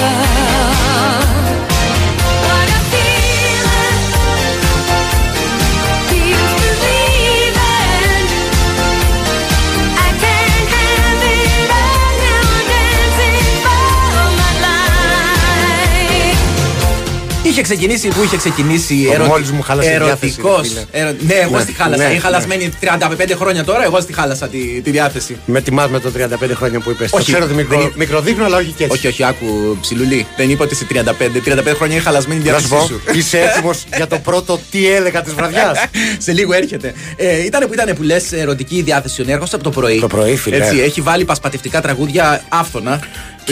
love. Είχε ξεκινήσει που είχε ξεκινήσει Το μόλις μου χάλασε η διάθεση, ερωτικός. ρε φίλε. Ερω- Ναι, εγώ Ναι, στη χάλασα. ναι, Είχα ναι. χαλασμένη 35 χρόνια τώρα, εγώ στη χάλασα τη, τη διάθεση. Με τιμάς με το 35 χρόνια που είπες. Το Όχι, ξέρω ότι μικρο, δεν- μικροδείχνω, αλλά όχι και έτσι. Όχι, όχι, άκου ψιλουλή. Δεν είπα ότι είσαι 35. 35 χρόνια είχα χαλασμένη τη Να σου διάθεσή πω, σου. είσαι έτοιμος για το πρώτο τι έλεγα της βραδιάς; Σε λίγο έρχεται. Ε, ήτανε που ήταν που λες ερωτική διάθεση ο Νέαρχος από το πρωί. Το πρωί, φίλε. Έτσι, έχει βάλει πασπατευτικά τραγούδια άφθονα.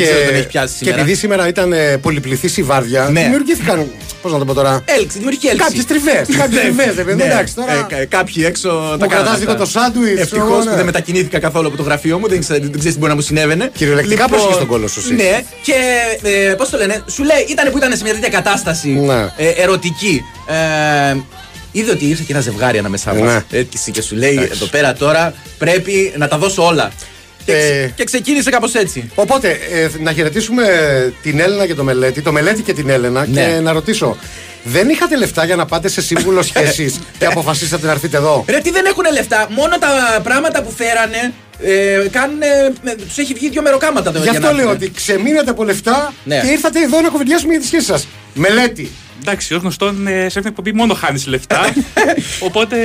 Και, Δεν ξέρω αν τον έχει πιάσει και σήμερα. επειδή σήμερα ήταν ε, πολυπληθή η βάρδια, Ναι. δημιουργήθηκαν. Πώς να το πω τώρα. Έλξη, δημιουργική έλξη. Κάποιες τριβές. Κάποιες Ναι, τριβέ, παιδί. ναι. Εντάξει τώρα. Ε, κα- κάποιοι έξω τα Μου κρατάς λίγο το σάντουιτς, Ευτυχώς εγώ, που ναι. δεν μετακινήθηκα καθόλου από το γραφείο μου, δεν ξέρω δεν ξέρεις τι μπορεί να μου συνέβαινε. Κυριολεκτικά πρόσεχε τον κόλο σου, εσύ; Ναι, και ε, πώς το λένε, σου λέει, ήταν που ήταν σε μια τέτοια κατάσταση Ναι. ε, ερωτική. Ε, είδε ότι ήρθε και ένα ζευγάρι ανάμεσά μας. Ναι. Έτσι και σου λέει, Εντάξει. εδώ πέρα τώρα πρέπει να τα δώσω όλα. Και, ξε- Ε, και ξεκίνησε κάπως έτσι. Οπότε, ε, να χαιρετήσουμε την Έλενα και το Μελέτη, το Μελέτη και την Έλενα Ναι. και να ρωτήσω. Δεν είχατε λεφτά για να πάτε σε σύμβουλο σχέσης και αποφασίσατε να έρθετε εδώ; Ρε, τι δεν έχουν λεφτά. Μόνο τα πράγματα που φέρανε ε, κάνουν. Τους έχει βγει δύο μεροκάματα τώρα. Γι' για αυτό να λέω έρθουνε. ότι ξεμείνατε από λεφτά Ναι. και ήρθατε εδώ να κουβεντιάσουμε για τη σχέση σας. Μελέτη. Εντάξει, ως γνωστόν ε, σε αυτή την εκπομπή μόνο χάνεις λεφτά. οπότε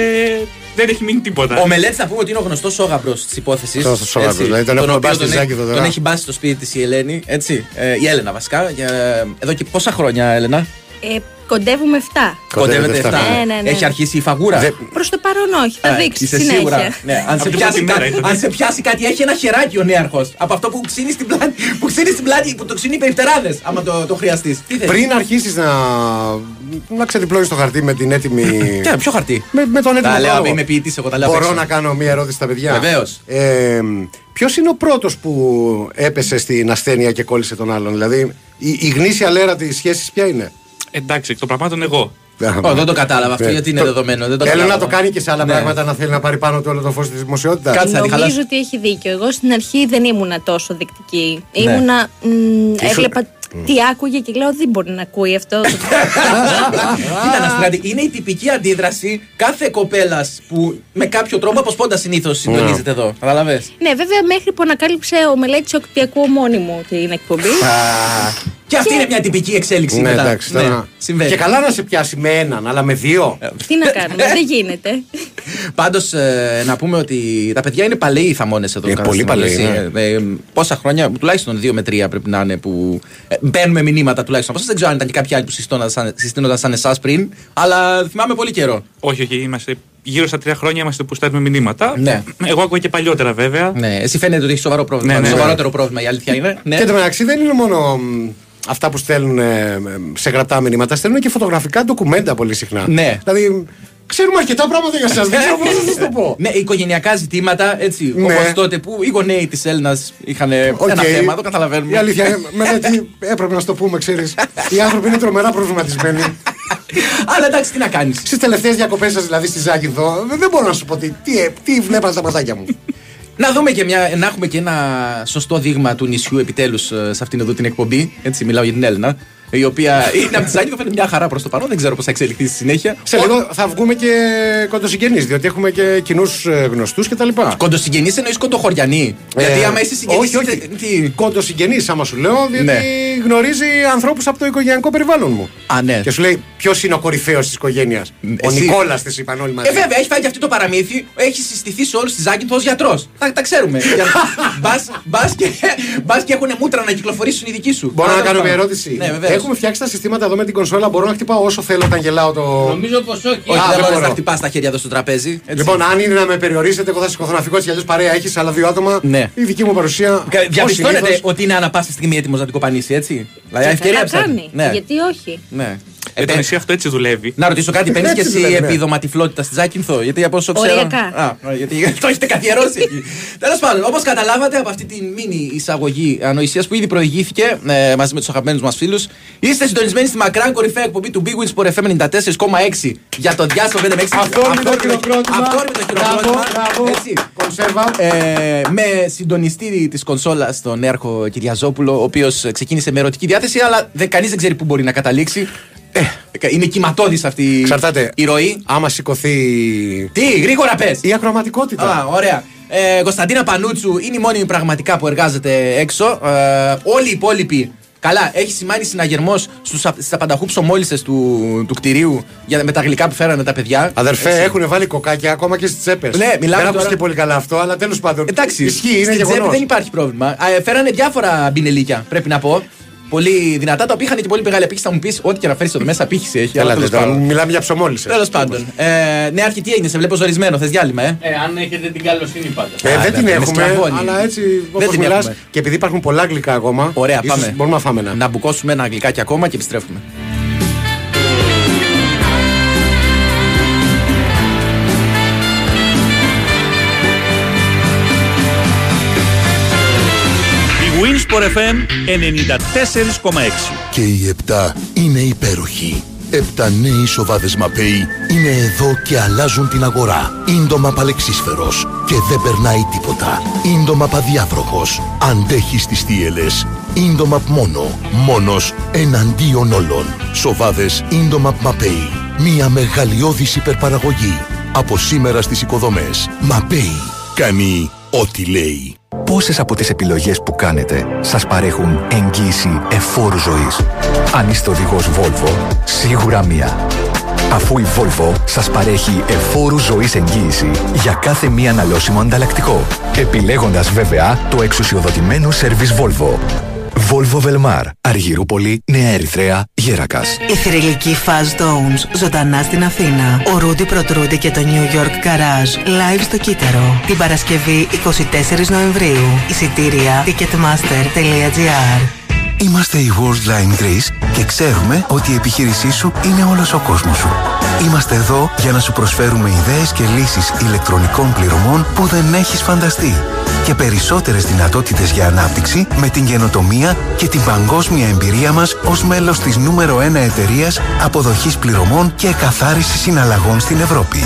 δεν έχει μείνει τίποτα. Ο Μελέτης θα πούμε ότι είναι ο γνωστός σόγαμπρος της υπόθεσης. Γνωστός σόγαμπρος, δηλαδή τον έχουμε μπάσει στη Ζάκη εδώ τώρα. Τον έχει μπάσει στο σπίτι της η Ελένη. Έτσι. Ε, η Έλενα βασικά. Για, εδώ και πόσα χρόνια, Έλενα; Ε, κοντεύουμε 7. Κοντεύετε Κοντεύεται 7. εφτά. Ναι, ναι, ναι. Έχει αρχίσει η φαγούρα. Δεν- Προς το παρόν, όχι. Θα Α, δείξει είσαι συνέχεια. σίγουρα. Ναι, αν, σε Από την πιάσει πρώτη μέρα κάτι, ήταν. αν σε πιάσει κάτι, έχει ένα χεράκι ο νέαρχος. Από αυτό που ξύνεις στην πλάτη, που ξύνεις στην πλάτη, που το ξύνει οι περιφτεράδε, άμα το, το χρειαστείς. Τι θες; Πριν αρχίσεις να, να ξεδιπλώνεις το χαρτί με την έτοιμη. Ποια- ποιο χαρτί; με, με τον έτοιμο Τα λέω, πρόλογο. είμαι ποιητής, εγώ τα λέω. απ' Μπορώ έξω. να κάνω μία ερώτηση στα παιδιά. Βεβαίως. Ε, Ποιος είναι ο πρώτος που έπεσε στην ασθένεια και κόλλησε τον άλλον, Δηλαδή, η, η γνήσια λέρα της σχέσης ποια είναι; Εντάξει, εκ των πραγμάτων εγώ. Ω, δεν το κατάλαβα αυτό, Ναι. γιατί είναι Το- δεδομένο. Δεν το Θέλω να κατάλαβα. το κάνει και σε άλλα Ναι. πράγματα να θέλει να πάρει πάνω του όλο το φως της δημοσιότητας. Κάτσε. θα τη χαλάσει. Νομίζω ότι έχει δίκιο. Εγώ στην αρχή δεν ήμουνα τόσο δεικτική. Ναι. Ήμουνα. μ, έβλεπα τι άκουγε και λέω δεν μπορεί να ακούει αυτό. Κοίτα να σου πω κάτι, είναι η τυπική αντίδραση κάθε κοπέλας που με κάποιο τρόπο αποσπώντα συνήθως συντονίζεται εδώ. Κατάλαβε. ναι, βέβαια μέχρι που ανακάλυψε ο μελέτη ότι ακούω μόνη μου την εκπομπή. Και αυτή είναι μια τυπική εξέλιξη Ναι, μετά. εντάξει. Ναι, τώρα- συμβαίνει. Και καλά να σε πιάσει με έναν, αλλά με δύο. τι να κάνουμε, δεν γίνεται. Πάντως να πούμε ότι τα παιδιά είναι παλαιοί θαμώνες εδώ. Ε, κατά πολύ στην παλαιοί, Ολυσία. Ε, ε, πόσα χρόνια, τουλάχιστον δύο με τρία πρέπει να είναι που ε, παίρνουμε μηνύματα τουλάχιστον από εσά. Δεν ξέρω αν ήταν και κάποιοι άλλοι που συστήνονταν σαν, συστήνονταν σαν εσάς πριν, αλλά θυμάμαι πολύ καιρό. Όχι, όχι, είμαστε γύρω στα τρία χρόνια είμαστε που στέλνουμε μηνύματα. Ναι. Εγώ ακούω και παλιότερα βέβαια. Ναι, εσύ φαίνεται ότι έχεις σοβαρό πρόβλημα. Ναι, ναι, Σοβαρότερο πρόβλημα η αλήθεια είναι. Ναι. Και εν τω μεταξύ δεν είναι μόνο μ, αυτά που στέλνουν ε, σε γραπτά μηνύματα, στέλνουν και φωτογραφικά ντοκουμέντα πολύ συχνά. Ναι. Δηλαδή, ξέρουμε αρκετά πράγματα για εσάς. δεν ξέρω πώς να σας το πω. Ναι, οικογενειακά ζητήματα, έτσι. Ναι. Όπως τότε που οι γονείς της Έλενας είχαν Οκ. ένα θέμα, το καταλαβαίνουμε. Η αλήθεια είναι, μελέτη, έπρεπε να σου το πούμε, ξέρεις. Οι άνθρωποι είναι τρομερά προβληματισμένοι. Αλλά εντάξει, τι να κάνεις. Στις τελευταίες διακοπές σας, δηλαδή στη Ζάκυνθο, δεν μπορώ να σου πω τι, τι, τι βλέπατε τα ματάκια μου. Να δούμε και μια, να έχουμε και ένα σωστό δείγμα του νησιού επιτέλους σε αυτήν εδώ την εκπομπή. Έτσι, μιλάω για την Έλενα. Η οποία είναι από τη Ζάκη, φαίνεται μια χαρά προς το παρόν. Δεν ξέρω πώς θα εξελιχθεί στη συνέχεια. Σε λίγο θα βγούμε και κοντοσυγγενείς, διότι έχουμε και κοινούς γνωστούς κτλ. Κοντοσυγγενείς εννοείς κοντοχωριανοί. Γιατί άμα είσαι συγγενής. Ε, Όχι, όχι. Τι... Κοντοσυγγενείς, άμα σου λέω, διότι Ναι. γνωρίζει ανθρώπους από το οικογενειακό περιβάλλον μου. Α, ναι. Και σου λέει ποιος είναι ο κορυφαίος της οικογένειας; Ο Εσύ. Νικόλας τη είπαν όλοι μαζί. Ε, βέβαια, έχει φάει και αυτό το παραμύθι. Έχει συστηθεί σε όλους τη Ζάκυνθο ως γιατρός. Τα, τα ξέρουμε. Μπα και, μπας και έχουν μούτρα να κυκλοφορήσουν οι δικοί σου. Μπορώ Αλλά να κάνω τέλος μια πάντων. ερώτηση; Ναι, βεβαίως. Έχουμε φτιάξει τα συστήματα εδώ με την κονσόλα. Μπορώ να χτυπάω όσο θέλω όταν γελάω το. Νομίζω πως όχι. Όχι, Α, δεν δεν μπορείς μπορώ. να χτυπάς τα χέρια εδώ στο τραπέζι. έτσι. Λοιπόν, αν είναι να με περιορίσετε, εγώ θα σηκωθώ να φύγω έτσι κι αλλιώς παρέα έχεις άλλα δύο άτομα. Ναι. Η δική μου παρουσία. Κα- ως Διαπιστώνετε συνήθως, ότι είναι ανα πάσα στιγμή έτοιμος να την κοπανίσει, έτσι. Δηλαδή, Και ευκαιρία καλά ψάχνει. κάνει. Ναι. Γιατί όχι. ναι. Για το νησί αυτό έτσι δουλεύει. Να ρωτήσω κάτι, παίρνεις και Έτσι εσύ δουλεύει, ναι. επιδοματιφλότητα στη Ζάκυνθο, γιατί από όσο ξέρω. Οριακά. Α, γιατί το έχετε καθιερώσει εκεί. Τέλος πάντων, όπως καταλάβατε από αυτή τη μίνι εισαγωγή ανοησίας που ήδη προηγήθηκε ε, μαζί με τους αγαπημένους μας φίλους, είστε συντονισμένοι στη μακράν κορυφαία εκπομπή του Big Wins Sport FM 94,6 για το διάστημα 5 με 6. Αυθόρμητο χειροκρότημα. Αυθόρμητο χειροκρότημα. Μπράβο, μπράβο. Έτσι. Κονσέρβα. Ε, με συντονιστή της κονσόλας τον Έρχο Κυριαζόπουλο, ο οποίος ξεκίνησε με ερωτική διάθεση, αλλά δεν, κανείς δεν ξέρει πού μπορεί να καταλήξει. Ε, είναι κυματώδης αυτή Εξαρτάται. η ροή. Άμα σηκωθεί Τι, γρήγορα πες. η ακροματικότητα. Α, ωραία. Ε, Κωνσταντίνα Πανούτσου είναι η μόνη πραγματικά που εργάζεται έξω. Ε, όλοι οι υπόλοιποι. Καλά, έχει σημάνει συναγερμός στις απανταχού ψωμόλισε του, του κτηρίου για, με τα γλυκά που φέρανε τα παιδιά. Αδερφέ, Έτσι. έχουν βάλει κοκάκια ακόμα και στις τσέπες. Ναι, μιλάμε Δεν άκουσες τώρα- και πολύ καλά αυτό, αλλά τέλος πάντων. Εντάξει, ισχύει, είναι στην τσέπη γεγονός. δεν υπάρχει πρόβλημα. Α, ε, φέρανε διάφορα μπινελίκια, πρέπει να πω. Πολύ δυνατά, τα οποία είχαν και πολύ μεγάλη απήχηση. Θα μου πεις, ό,τι και να φέρεις εδώ μέσα, απήχηση έχει. αλλά Καλά, τέλος τώρα, πάντων. μιλάμε για ψωμόλισε. Τέλος πάντων. Ε, ναι, Άρχη, τι έγινε, σε βλέπω ζορισμένο, θες διάλειμμα, ε; Ε, αν έχετε την καλοσύνη πάντα. Ε, Α, δεν ναι, την με έχουμε, σκλαβώνει. αλλά έτσι Δεν όπως την μιλάς. έχουμε. Και επειδή υπάρχουν πολλά γλυκά ακόμα. Ωραία, ίσως πάμε. Μπορούμε να φάμε ένα. Να μπουκώσουμε ένα γλυκάκι ακόμα και επιστρέφουμε. Η Winsport FM 94,6. Και οι επτά είναι υπέροχοι. Επτά νέοι σοβάδες Μαπέι είναι εδώ και αλλάζουν την αγορά. Intomap αλεξίσφαιρος και δεν περνάει τίποτα. Intomap αδιάβροχος. Αντέχει στις θύελλες. Intomap μόνο. Μόνος εναντίον όλων. Σοβάδες Intomap Mapei. Μια μεγαλειώδης υπερπαραγωγή. Από σήμερα στις οικοδομές. Mapei. Κάνει ό,τι λέει. Πόσες από τις επιλογές που κάνετε σας παρέχουν εγγύηση εφ' όρου ζωής; Αν είστε οδηγός Volvo, σίγουρα μία. Αφού η Volvo σας παρέχει εφόρου ζωής εγγύηση για κάθε μη αναλώσιμο ανταλλακτικό. Επιλέγοντας βέβαια το εξουσιοδοτημένο service Volvo. Volvo Velmar, Αργυρούπολη, Νέα Ερυθρέα, Γέρακας. Η θρηλυκή Fast Downs ζωντανά στην Αθήνα. Ο Ρούντι Προτρούντι και το New York Garage live στο Κύτταρο. Την Παρασκευή 24 Νοεμβρίου. Εισιτήρια ticketmaster.gr Είμαστε η Worldline Greece και ξέρουμε ότι η επιχείρησή σου είναι όλος ο κόσμος σου. Είμαστε εδώ για να σου προσφέρουμε ιδέες και λύσεις ηλεκτρονικών πληρωμών που δεν έχεις φανταστεί και περισσότερες δυνατότητες για ανάπτυξη με την καινοτομία και την παγκόσμια εμπειρία μας ως μέλος της νούμερο 1 εταιρείας αποδοχής πληρωμών και εκαθάρισης συναλλαγών στην Ευρώπη.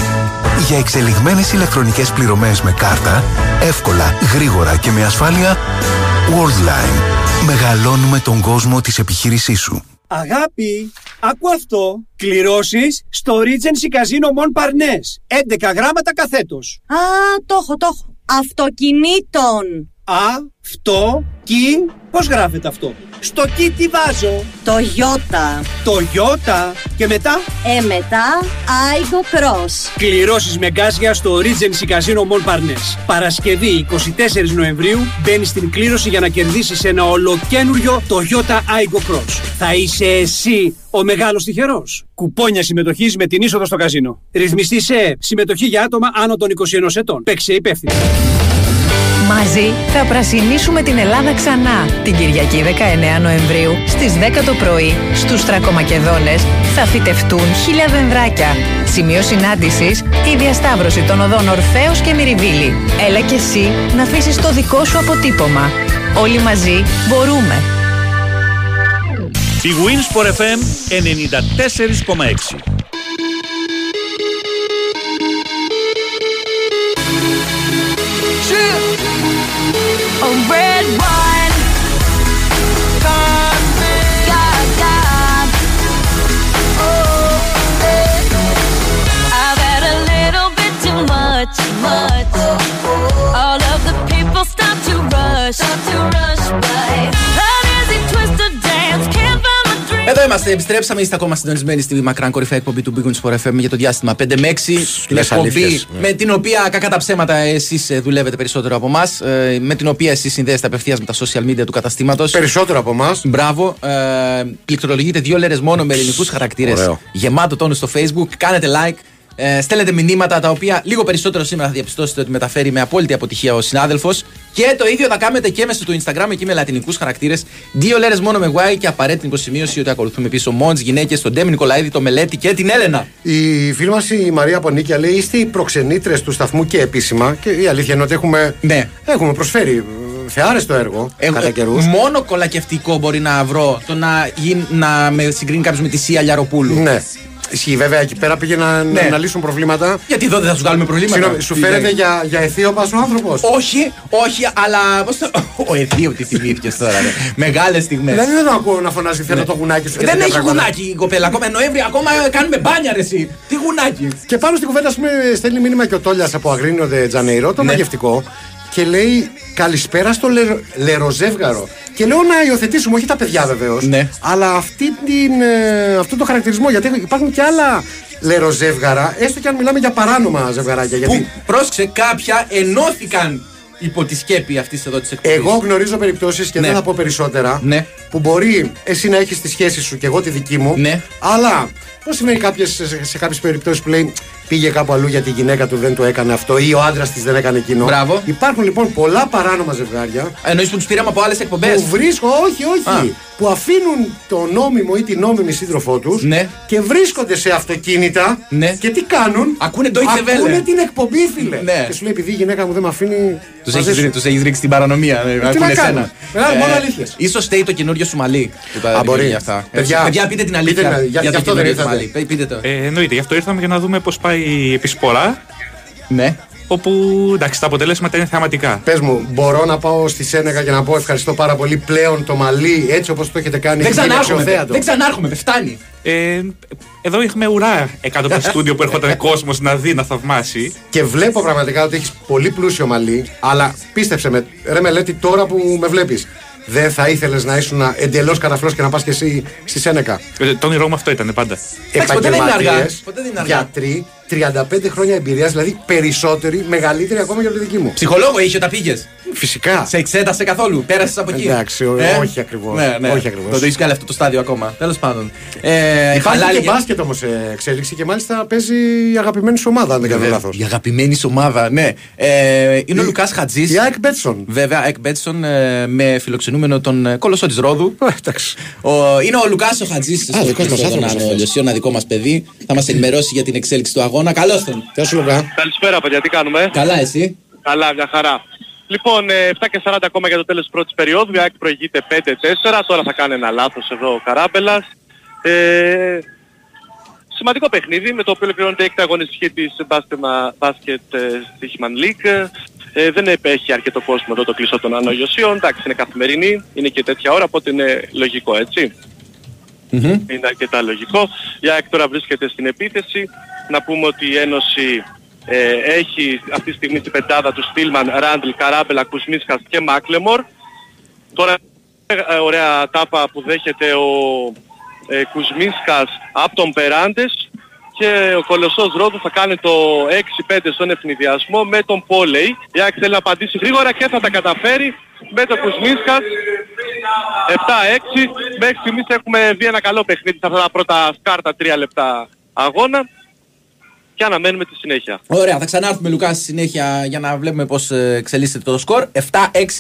Για εξελιγμένες ηλεκτρονικές πληρωμές με κάρτα, εύκολα, γρήγορα και με ασφάλεια, Worldline. Μεγαλώνουμε τον κόσμο της επιχείρησής σου. Αγάπη, άκου αυτό. Κληρώσεις στο Regency Casino Mon Parnes. 11 γράμματα καθέτος. Α, το έχω, το έχω. Αυτοκινήτων. Α, αυτό, κι, πώς γράφεται αυτό; Στο κι τι βάζω; Το Ιώτα. Το Ιώτα και μετά; Ε, μετά, Aigo Cross. κληρώσεις με γκάζια στο Regency Casino Mon Parnes. Παρασκευή 24 Νοεμβρίου μπαίνεις στην κλήρωση για να κερδίσεις ένα ολοκένουριο Toyota Aigo Cross. Θα είσαι εσύ ο μεγάλος τυχερός. Κουπόνια συμμετοχής με την είσοδο στο καζίνο. Ρυθμιστή σε συμμετοχή για άτομα άνω των 21 ετών. Παίξε υπεύθυνο. Μαζί θα πρασινίσουμε την Ελλάδα ξανά. Την Κυριακή 19 Νοεμβρίου στις 10 το πρωί στους Στρακομακεδόνες θα φυτευτούν χίλια δενδράκια. Σημείο συνάντησης η διασταύρωση των οδών Ορφέως και Μυριβίλη. Έλα και εσύ να αφήσεις το δικό σου αποτύπωμα. Όλοι μαζί μπορούμε. Η Winsport FM 94,6. A red wine. Oh, I've had a little bit too much, much. All of the people stop to rush, stop to rush by. Εδώ είμαστε, επιστρέψαμε. Είστε ακόμα συντονισμένοι στη μακράν κορυφαία εκπομπή του Big Wings for FM για το διάστημα 5 με 6. Την Λες εκπομπή αλήθειες, ναι. με την οποία, κακά τα ψέματα, εσείς δουλεύετε περισσότερο από εμάς. Με την οποία εσείς συνδέεστε απευθείας με τα social media του καταστήματος. Περισσότερο από εμάς. Μπράβο. Ε, πληκτρολογείτε δύο λέρες μόνο με ελληνικούς χαρακτήρες. Ωραίο. Γεμάτο τόνο στο Facebook. Κάνετε like. Ε, στέλνετε μηνύματα τα οποία λίγο περισσότερο σήμερα θα διαπιστώσετε ότι μεταφέρει με απόλυτη αποτυχία ο συνάδελφος. Και το ίδιο θα κάνετε και μέσω του Instagram εκεί με λατινικούς χαρακτήρες. Δύο λέρες μόνο με Y και απαραίτητη υποσημείωση ότι ακολουθούμε πίσω μόντς, γυναίκες, τον Ντέμι Νικολαίδη, το Μελέτη και την Έλενα. Η φίλη μας η Μαρία Πονίκια λέει: Είστε οι προξενήτρες του σταθμού και επίσημα. Και η αλήθεια είναι ότι έχουμε, Ναι. έχουμε προσφέρει ε, θεάρεστο έργο Ε, κατά ε, καιρούς. μόνο κολακευτικό μπορεί να βρω το να, γι- να με συγκρίνει κάποιος με τη Σία Λιαροπούλου. Ναι. Ισχύει βέβαια εκεί πέρα πήγε να, Ναι. να λύσουν προβλήματα. Γιατί εδώ δεν θα σου βγάλουμε προβλήματα. Συγγνώμη, σου Τι φαίνεται λέει; για, για αιθίωπας ο άνθρωπος; Όχι, όχι, αλλά. Πώς το... Ο Εδίο, τι θυμήθηκες τώρα, ρε. Μεγάλες στιγμές. Δηλαδή δεν το ακούω να φωνάζει θέλω το γουνάκι σου. και Δεν τέτοια έχει πράγματα. γουνάκι η κοπέλα. Ακόμα Νοέμβρη, ακόμα κάνουμε μπάνια, ρε, εσύ. Τι γουνάκι. Και πάνω στην κουβέντα, ας πούμε, στέλνει μήνυμα και ο Τόλιας από Αγρίνιο Δε Τζανέιρο, το Ναι. μαγευτικό, και λέει Καλησπέρα στο λε, λεροζεύγαρο. Και λέω να υιοθετήσουμε, όχι τα παιδιά βεβαίως, Ναι. αλλά αυτή την, ε, αυτό το χαρακτηρισμό. Γιατί υπάρχουν και άλλα λεροζεύγαρα, έστω και αν μιλάμε για παράνομα ζευγαράκια. Γιατί Που πρόσεξε, κάποια ενώθηκαν υπό τη σκέπη αυτής εδώ της εκπομπής. εγώ γνωρίζω περιπτώσεις και Ναι. δεν θα πω περισσότερα. Ναι. Που μπορεί εσύ να έχεις τη σχέση σου και εγώ τη δική μου. Ναι. Αλλά πώς σημαίνει κάποιες, σε, σε κάποιες περιπτώσεις που λέει πήγε κάπου αλλού γιατί η γυναίκα του δεν το έκανε αυτό ή ο άντρας της δεν έκανε εκείνο. Μπράβο. Υπάρχουν λοιπόν πολλά παράνομα ζευγάρια Εννοείς που τους πήραμε από άλλες εκπομπές; που βρίσκω, όχι, όχι, Α. που αφήνουν το νόμιμο ή την νόμιμη σύντροφό τους Ναι. και βρίσκονται σε αυτοκίνητα Ναι. και τι κάνουν; Ακούνε Deutsche Welle. Ακούνε την εκπομπή, φίλε. Ναι. Και σου λέει επειδή η γυναίκα μου δεν με αφήνει. Τους μαζί έχεις, σου. τους έχεις ρίξει την παρανομία. ε, να ακούνε κάνω; εσένα. Μεγάλη, μόνο αλήθειες. Ίσως φταίει το καινούριο σου μαλλί που τα Α, ρίχνει μπορεί. για αυτά. Παιδιά, Ε, παιδιά, πείτε την αλήθεια πείτε, για- γι' το αυτό δεν καινούριο του ήρθατε. μαλλί. Πε- Πείτε το. Ε, εννοείται, γι' αυτό ήρθαμε για να δούμε πώς πάει η επισπορά. Ναι. Όπου εντάξει, τα αποτελέσματα είναι θεαματικά. Πες μου, μπορώ να πάω στη Σένεγα και να πω ευχαριστώ πάρα πολύ πλέον το μαλλί έτσι όπως το έχετε κάνει. Δεν έχει γίνει ξανάρχομαι. αξιοθέατο. Δεν ξανάρχομαι. Δεν φτάνει. Ε, εδώ είχαμε ουρά εκάτω από το στούντιο που έρχονταν κόσμος να δει, να θαυμάσει. Και βλέπω πραγματικά ότι έχεις πολύ πλούσιο μαλλί, αλλά πίστεψε με, ρε Μελέτη, τώρα που με βλέπεις, δεν θα ήθελες να ήσουν εντελώς καταφλός και να πας και εσύ στη Σένεκα. Ε, το όνειρό μου αυτό ήταν πάντα. Εντάξει, ποτέ δεν είναι αργά. Επαγγελματίες, Ποτέ δεν είναι αργά. γιατροί, 35 χρόνια εμπειρίας, δηλαδή περισσότεροι, μεγαλύτεροι ακόμα για τη δική μου. Ψυχολόγο είχε όταν πήγες. Φυσικά. Σε εξέτασε καθόλου. Πέρασες από εκεί. Εντάξει, ο- Ε; όχι ακριβώς. Ναι, ναι. Όχι ακριβώς. Το, το έχεις κάνει αυτό το στάδιο ακόμα. Τέλος πάντων. Ε, Υπάρχει χαλάλη- και μπάσκετ όμως εξέλιξη και μάλιστα παίζει η αγαπημένη σου ομάδα, αν δεν κάνω Βέβαια, λάθος. Η αγαπημένη σου ομάδα, ναι. Ε, είναι ο Λουκάς Χατζής. Η ΑΕΚ Μπέτσον. Βέβαια, Εκ Μπέτσον ε, με φιλοξενούμενο τον ε, κολοσσό της Ρόδου. Ε, Εντάξει. Ο, είναι ο Λουκάς ο Χατζής. Α, δικός μας άνθρωπος ο αυτός. Λιωσίο, ένα δικό μας παιδί. Θα μας ενημερώσει για την εξέλιξη του αγώνα. Καλώς τον. Γεια σου, Λουκά. Καλησπέρα παιδιά, τι κάνουμε; Καλά, εσύ; Καλά, μια χαρά. Λοιπόν, ε, 7 και 40 ακόμα για το τέλος της πρώτης περίοδου. Η ΑΕΚ προηγείται 5-4. Τώρα θα κάνει ένα λάθος εδώ ο Καράμπελας. Ε, σημαντικό παιχνίδι με το οποίο ολοκληρώνεται η έκτη αγωνιστική της μπάσκετ Stichman League. Ε, δεν έχει αρκετό κόσμο εδώ το κλεισό των Άνω Ιωσίων. Εντάξει, είναι καθημερινή, είναι και τέτοια ώρα, οπότε είναι λογικό, έτσι. Είναι αρκετά λογικό. Η ΑΕΚ τώρα βρίσκεται στην επίθεση. Να πούμε ότι η Ένωση ε, έχει αυτή τη στιγμή στην πεντάδα του Στίλμαν, Ράντλ, Καράμπελα, Κουσμίσκας και Μάκλεμορ. Τώρα ε, ωραία τάπα που δέχεται ο ε, Κουσμίσκας από τον Περάντες και ο Κολοσσός Ρόδου θα κάνει το 6-5 στον ευνηδιασμό με τον Πόλεϊ. Η ΑΕΚ θέλει να απαντήσει γρήγορα και θα τα καταφέρει με τον Κουσμίσκας 7-6. Μέχρι στιγμής έχουμε δει ένα καλό παιχνίδι σε αυτά τα πρώτα σκάρτα 3 λεπτά αγώνα και αναμένουμε τη συνέχεια. Ωραία, θα ξανάρθουμε Λουκάς στη συνέχεια για να βλέπουμε πώς εξελίσσεται το σκορ. 7-6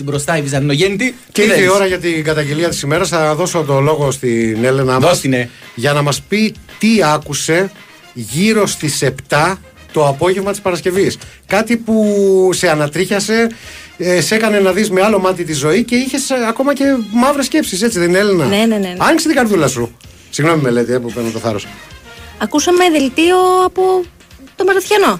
μπροστά η Βυζαντινογέννητη. Και ήρθε η ώρα για την καταγγελία της ημέρας. Θα δώσω το λόγο στην Έλενα μας Δώσ' την, ε. για να μας πει τι άκουσε γύρω στις 7 το απόγευμα της Παρασκευής. Κάτι που σε ανατρίχιασε, ε, σε έκανε να δεις με άλλο μάτι τη ζωή και είχες ε, ακόμα και μαύρες σκέψεις, έτσι δεν είναι Έλενα. Ναι, ναι, ναι, ναι. Άνοιξε την καρδούλα σου. Συγγνώμη μελέτη ε, που παίρνω το θάρρος. Ακούσαμε δελτίο από το Μαραθιανό.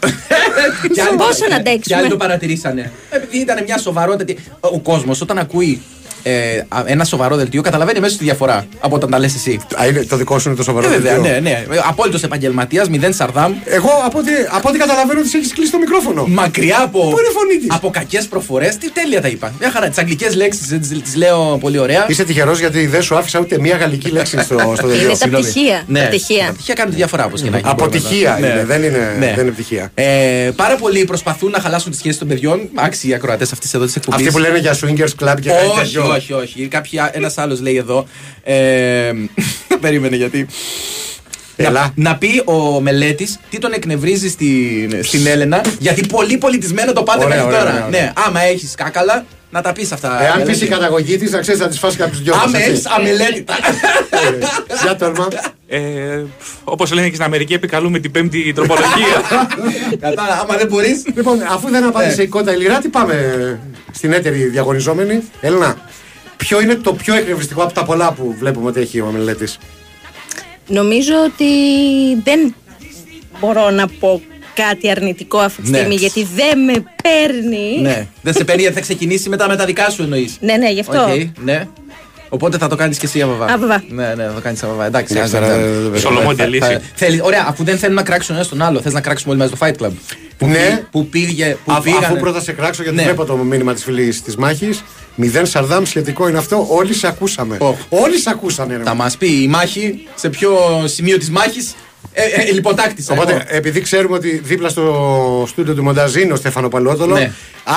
Κι άλλοι- Πόσο να Και άλλοι αντέξουμε. το παρατηρήσανε. Επειδή ήταν μια σοβαρότητα. Ο κόσμος όταν ακούει ε, α, ένα σοβαρό δελτίο καταλαβαίνει μέσα τη διαφορά από όταν τα λες εσύ. Α, είναι, το δικό σου είναι το σοβαρό Ε, βέβαια, δελτίο. ναι, ναι. Απόλυτος επαγγελματίας, μηδέν σαρδάμ. Εγώ από ό,τι, από ό,τι καταλαβαίνω ότι έχεις κλείσει το μικρόφωνο. Μακριά από, Πού είναι η φωνή της; από κακές προφορές. Τι τέλεια τα είπα. Μια χαρά. Τις αγγλικές λέξεις τις λέω πολύ ωραία. Είσαι τυχερός γιατί δεν σου άφησα ούτε μία γαλλική λέξη στο, στο δελτίο. Είναι τα Συγγνώμη. πτυχία. Ναι, Τα πτυχία. τα πτυχία κάνουν τη διαφορά όπως και να έχει. Αποτυχία Ναι. είναι, δεν είναι, Ναι. δεν είναι πτυχία. Ε, πάρα πολλοί προσπαθούν να χαλάσουν τις σχέσεις των παιδιών. Άξιοι ακροατές αυτής εδώ της εκπομπής. Αυτοί που λένε για swingers club και κάτι Όχι, τέτοιο. Όχι, όχι. Ένας άλλος λέει εδώ. Ε, περίμενε γιατί. Έλα. Να, να πει ο μελέτης τι τον εκνευρίζει στην, στην Έλενα, γιατί πολύ πολιτισμένο το πάτε Ωραία, μέχρι ωραία, τώρα. ωραία, ωραία. Ναι, άμα έχεις κάκαλα, να τα πεις αυτά. Εάν Μελέτη. πει η καταγωγή της, να ξέρεις να της φάσει κάποιους δυο Άμα έχεις αμελέτητα. Για τόλμα. Ε, Όπως λένε και στην Αμερική, επικαλούμε την πέμπτη τροπολογία. Κατάλαβα, άμα δεν μπορεί. Λοιπόν, αφού δεν απάντησε Ναι. η κότα Ηλιράτη, πάμε στην έτερη διαγωνιζόμενη. Έλενα, ποιο είναι το πιο εκνευριστικό από τα πολλά που βλέπουμε ότι έχει ο μελέτης; Νομίζω ότι δεν μπορώ να πω κάτι αρνητικό αυτή τη Ναι. στιγμή γιατί δεν με παίρνει. Ναι, δεν σε παίρνει γιατί θα ξεκινήσει μετά με τα δικά σου εννοείς. Ναι, ναι, γι' αυτό. ναι. Οπότε θα το κάνεις και εσύ, Αβαβά. Αβαβά. Ναι, ναι, θα το κάνεις Αβαβά. Εντάξει, Εντάξει, άστα, τώρα, ναι. δεν- δεν- Σολομόντια Θα- λύση. θα- θέλει- Ωραία, αφού δεν θέλουν να κράξουν ένα τον άλλο, θες να κράξουμε όλοι μαζί το Fight Club. Που, Ναι. πή- που πήγε. Που Αφού, πήγανε- αφού πρώτα σε κράξω, γιατί Ναι. βλέπω το μήνυμα της φίλης της μάχης. Μηδέν Σαρδάμ σχετικό είναι αυτό. Όλοι σε ακούσαμε. Οχ. Όλοι σε ακούσανε. ρε. Θα μας πει η μάχη σε ποιο σημείο της μάχης. Ε, ε, λιποτάκτησα. Οπότε, εγώ. επειδή ξέρουμε ότι δίπλα στο στούντιο του Μονταζή είναι ο Στέφανο Παλαιότολο, Ναι.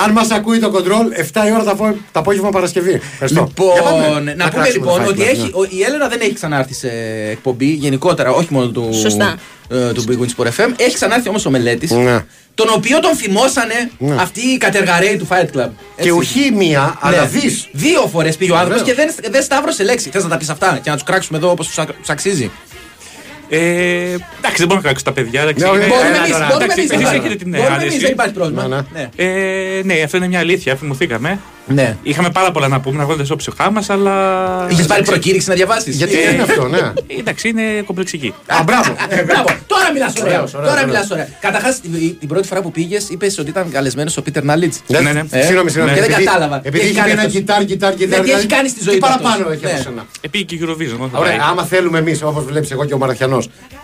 αν μας ακούει το κοντρόλ, 7 η ώρα το, απο- το απόγευμα Παρασκευή. Ευχαριστώ. Για πάμε. Λοιπόν, να πούμε κράξουμε λοιπόν το Fight ότι Club, έχει, ναι. ο- η Έλενα δεν έχει ξανάρθει σε εκπομπή γενικότερα, όχι μόνο του, Σωστά. ε, του Big Win Sport FM. Έχει ξανάρθει όμως ο μελέτης, Ναι. Τον οποίο τον θυμώσανε Ναι. αυτοί οι κατεργαρέοι του Fight Club. Και Έτσι. ουχή μία, αλλά Ναι. δεις. Δύο φορές πήγε ο άνθρωπος και Βεβαίως. δεν, δεν σταύρωσε λέξη. Θες να τα πεις αυτά και να τους κράξουμε εδώ όπως τους αξίζει. Ε, εντάξει, δεν μπορώ να κράξω τα παιδιά. εντάξει, Ναι, είναι- όχι, Μπορούμε Ε, εμεί, τώρα, μπορούμε εντάξει, εμείς, εσείς δεν έχετε την Μπορούμε άρεση. εμείς, δεν υπάρχει πρόβλημα. Ναι, Ναι. Ε, ναι, αυτό είναι μια αλήθεια. Φημωθήκαμε. Ναι. Είχαμε πάρα πολλά να πούμε, να βγάλουμε στο ψυχά μα, αλλά. Είχες πάρει προκήρυξη να διαβάσεις. Γιατί Ε, είναι αυτό, ναι. Ε, Εντάξει, είναι κομπλεξική. Α, μπράβο. Ε, Μπράβο, τώρα μιλάς ωραία. Ωραίος, ωραίος, Τώρα ωραίος. μιλάς ωραία. Καταρχάς, την πρώτη φορά που πήγες, είπες ότι ήταν καλεσμένος ο Πίτερ Νάλιτ. Ναι, ναι, ναι. Ε, Συγγνώμη, συγγνώμη. και δεν Επειδή- κατάλαβα. Τι Επειδή έχει έχει κάνει πει ένα αυτός. κιτάρ, κιτάρ, κιτάρ. τι έχει δηλαδή, κάνει στη ζωή Τι του παραπάνω αυτός. έχει Ναι. από σένα. Επήγε και Eurovision. μόνο θα Ωραία, πάει. άμα θέλουμε εμείς, όπως βλέπεις εγώ και ο Μαραθιανός,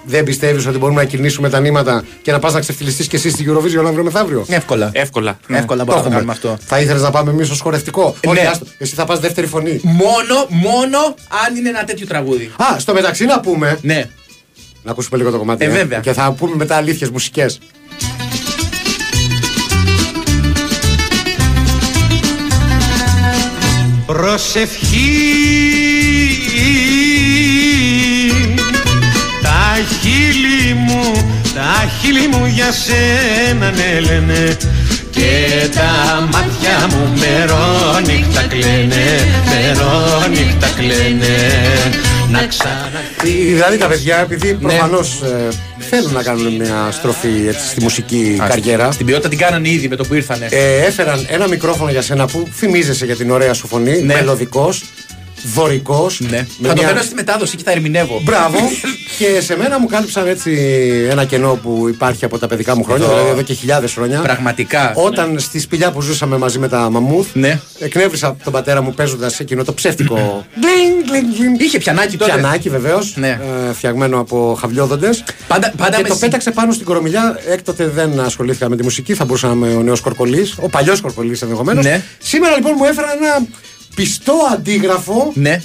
δεν πιστεύεις ότι μπορούμε να κινήσουμε τα νήματα και να πας να ξεφτυλιστείς και εσύ στην Eurovision αύριο μεθαύριο. Εύκολα. Εύκολα. ναι. Εύκολα Το μπορούμε να έχουμε. κάνουμε αυτό. Θα ήθελες να πάμε εμείς ως χορευτικό; Ε, Όχι, ναι. άστο. Εσύ θα πας δεύτερη φωνή. Μόνο, μόνο αν είναι ένα τέτοιο τραγούδι. Α, στο μεταξύ να πούμε. Ναι. Να ακούσουμε λίγο το κομμάτι. Ε, βέβαια. Και θα πούμε μετά αλήθειες μουσικές. Προσευχή χείλη μου για σένα ναι λένε και τα μάτια μου μερόνυχτα κλαίνε, μερόνυχτα κλαίνε Να ξανα... Δηλαδή τα παιδιά, επειδή Ναι. προφανώς θέλουν να κάνουν μια στροφή έτσι, στη μουσική Α, καριέρα. Στην ποιότητα την κάνανε ήδη με το που ήρθανε. Ε, έφεραν ένα μικρόφωνο για σένα που θυμίζεσαι για την ωραία σου φωνή. Ναι. Μελωδικός, δωρικός. Ναι. Θα το παίρνω στη μετάδοση και θα ερμηνεύω. Μπράβο. και σε μένα μου κάλυψαν έτσι ένα κενό που υπάρχει από τα παιδικά μου χρόνια, Εδώ. δηλαδή εδώ και χιλιάδες χρόνια. Πραγματικά. Όταν στη σπηλιά που ζούσαμε μαζί με τα μαμούθ, Ναι. εκνεύρισα τον πατέρα μου παίζοντας εκείνο το ψεύτικο. γκλινγκ, γκλινγκ, γκλινγκ. Είχε πιανάκι τότε. Πιανάκι βεβαίως, Ναι. ε, φτιαγμένο από χαβλιόδοντε. Πάντα, πάντα Και με το συ- πέταξε πάνω στην κορομιλιά. Έκτοτε δεν ασχολήθηκα με τη μουσική. Θα μπορούσα να είμαι ο νέος Κορκολής, ο παλιός Κορκολής ενδεχομένως. Ναι. Σήμερα λοιπόν μου έφεραν ένα πιστό αντίγραφο. Ναι.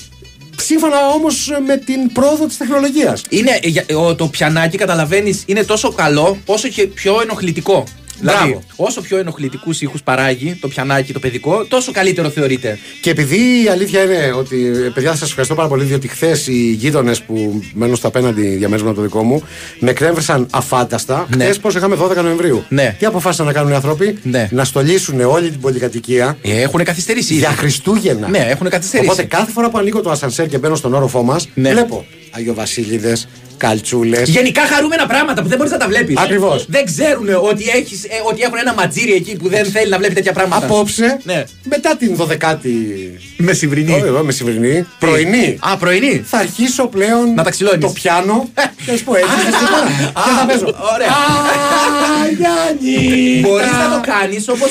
Σύμφωνα όμως με την πρόοδο της τεχνολογίας. Είναι, ε, για- ο- το πιανάκι, καταλαβαίνεις, είναι τόσο καλό όσο και πιο ενοχλητικό. Δηλαδή, Μπράβο. όσο πιο ενοχλητικούς ήχους παράγει το πιανάκι, το παιδικό, τόσο καλύτερο θεωρείται. Και επειδή η αλήθεια είναι ότι, ε, παιδιά, σας ευχαριστώ πάρα πολύ, διότι χθες οι γείτονες που μένουν στο απέναντι διαμέρισμα το δικό μου με κρέμβρισαν αφάνταστα. Ναι. Χθες πώς είχαμε 12 Νοεμβρίου. Ναι. Τι αποφάσισαν να κάνουν οι άνθρωποι, Ναι. να στολίσουν όλη την πολυκατοικία Ε, έχουν καθυστερήσει ήδη. για Χριστούγεννα. Ναι, έχουν καθυστερήσει. Οπότε κάθε φορά που ανοίγω το ασανσέρ και μπαίνω στον όροφό μας, Ναι. βλέπω Αγιοβασίλειδε, καλτσούλες. Γενικά χαρούμενα πράγματα που δεν μπορείς να τα βλέπεις. Ακριβώς. Δεν ξέρουν ότι, έχεις, ε, ότι έχουν ένα ματζίρι εκεί που δεν θέλει να βλέπει τέτοια πράγματα. Απόψε, Ναι. μετά την 12η. Μεσημβρινή. Όχι, εδώ μεσημβρινή. Πρωινή. Α, πρωινή. Θα αρχίσω πλέον Να τα ξυλώνεις. το πιάνο. Και σου πω έτσι. και σου πω, Και θα παίζω. Ωραία. Αγιάννη. Μπορείς να το κάνεις όπω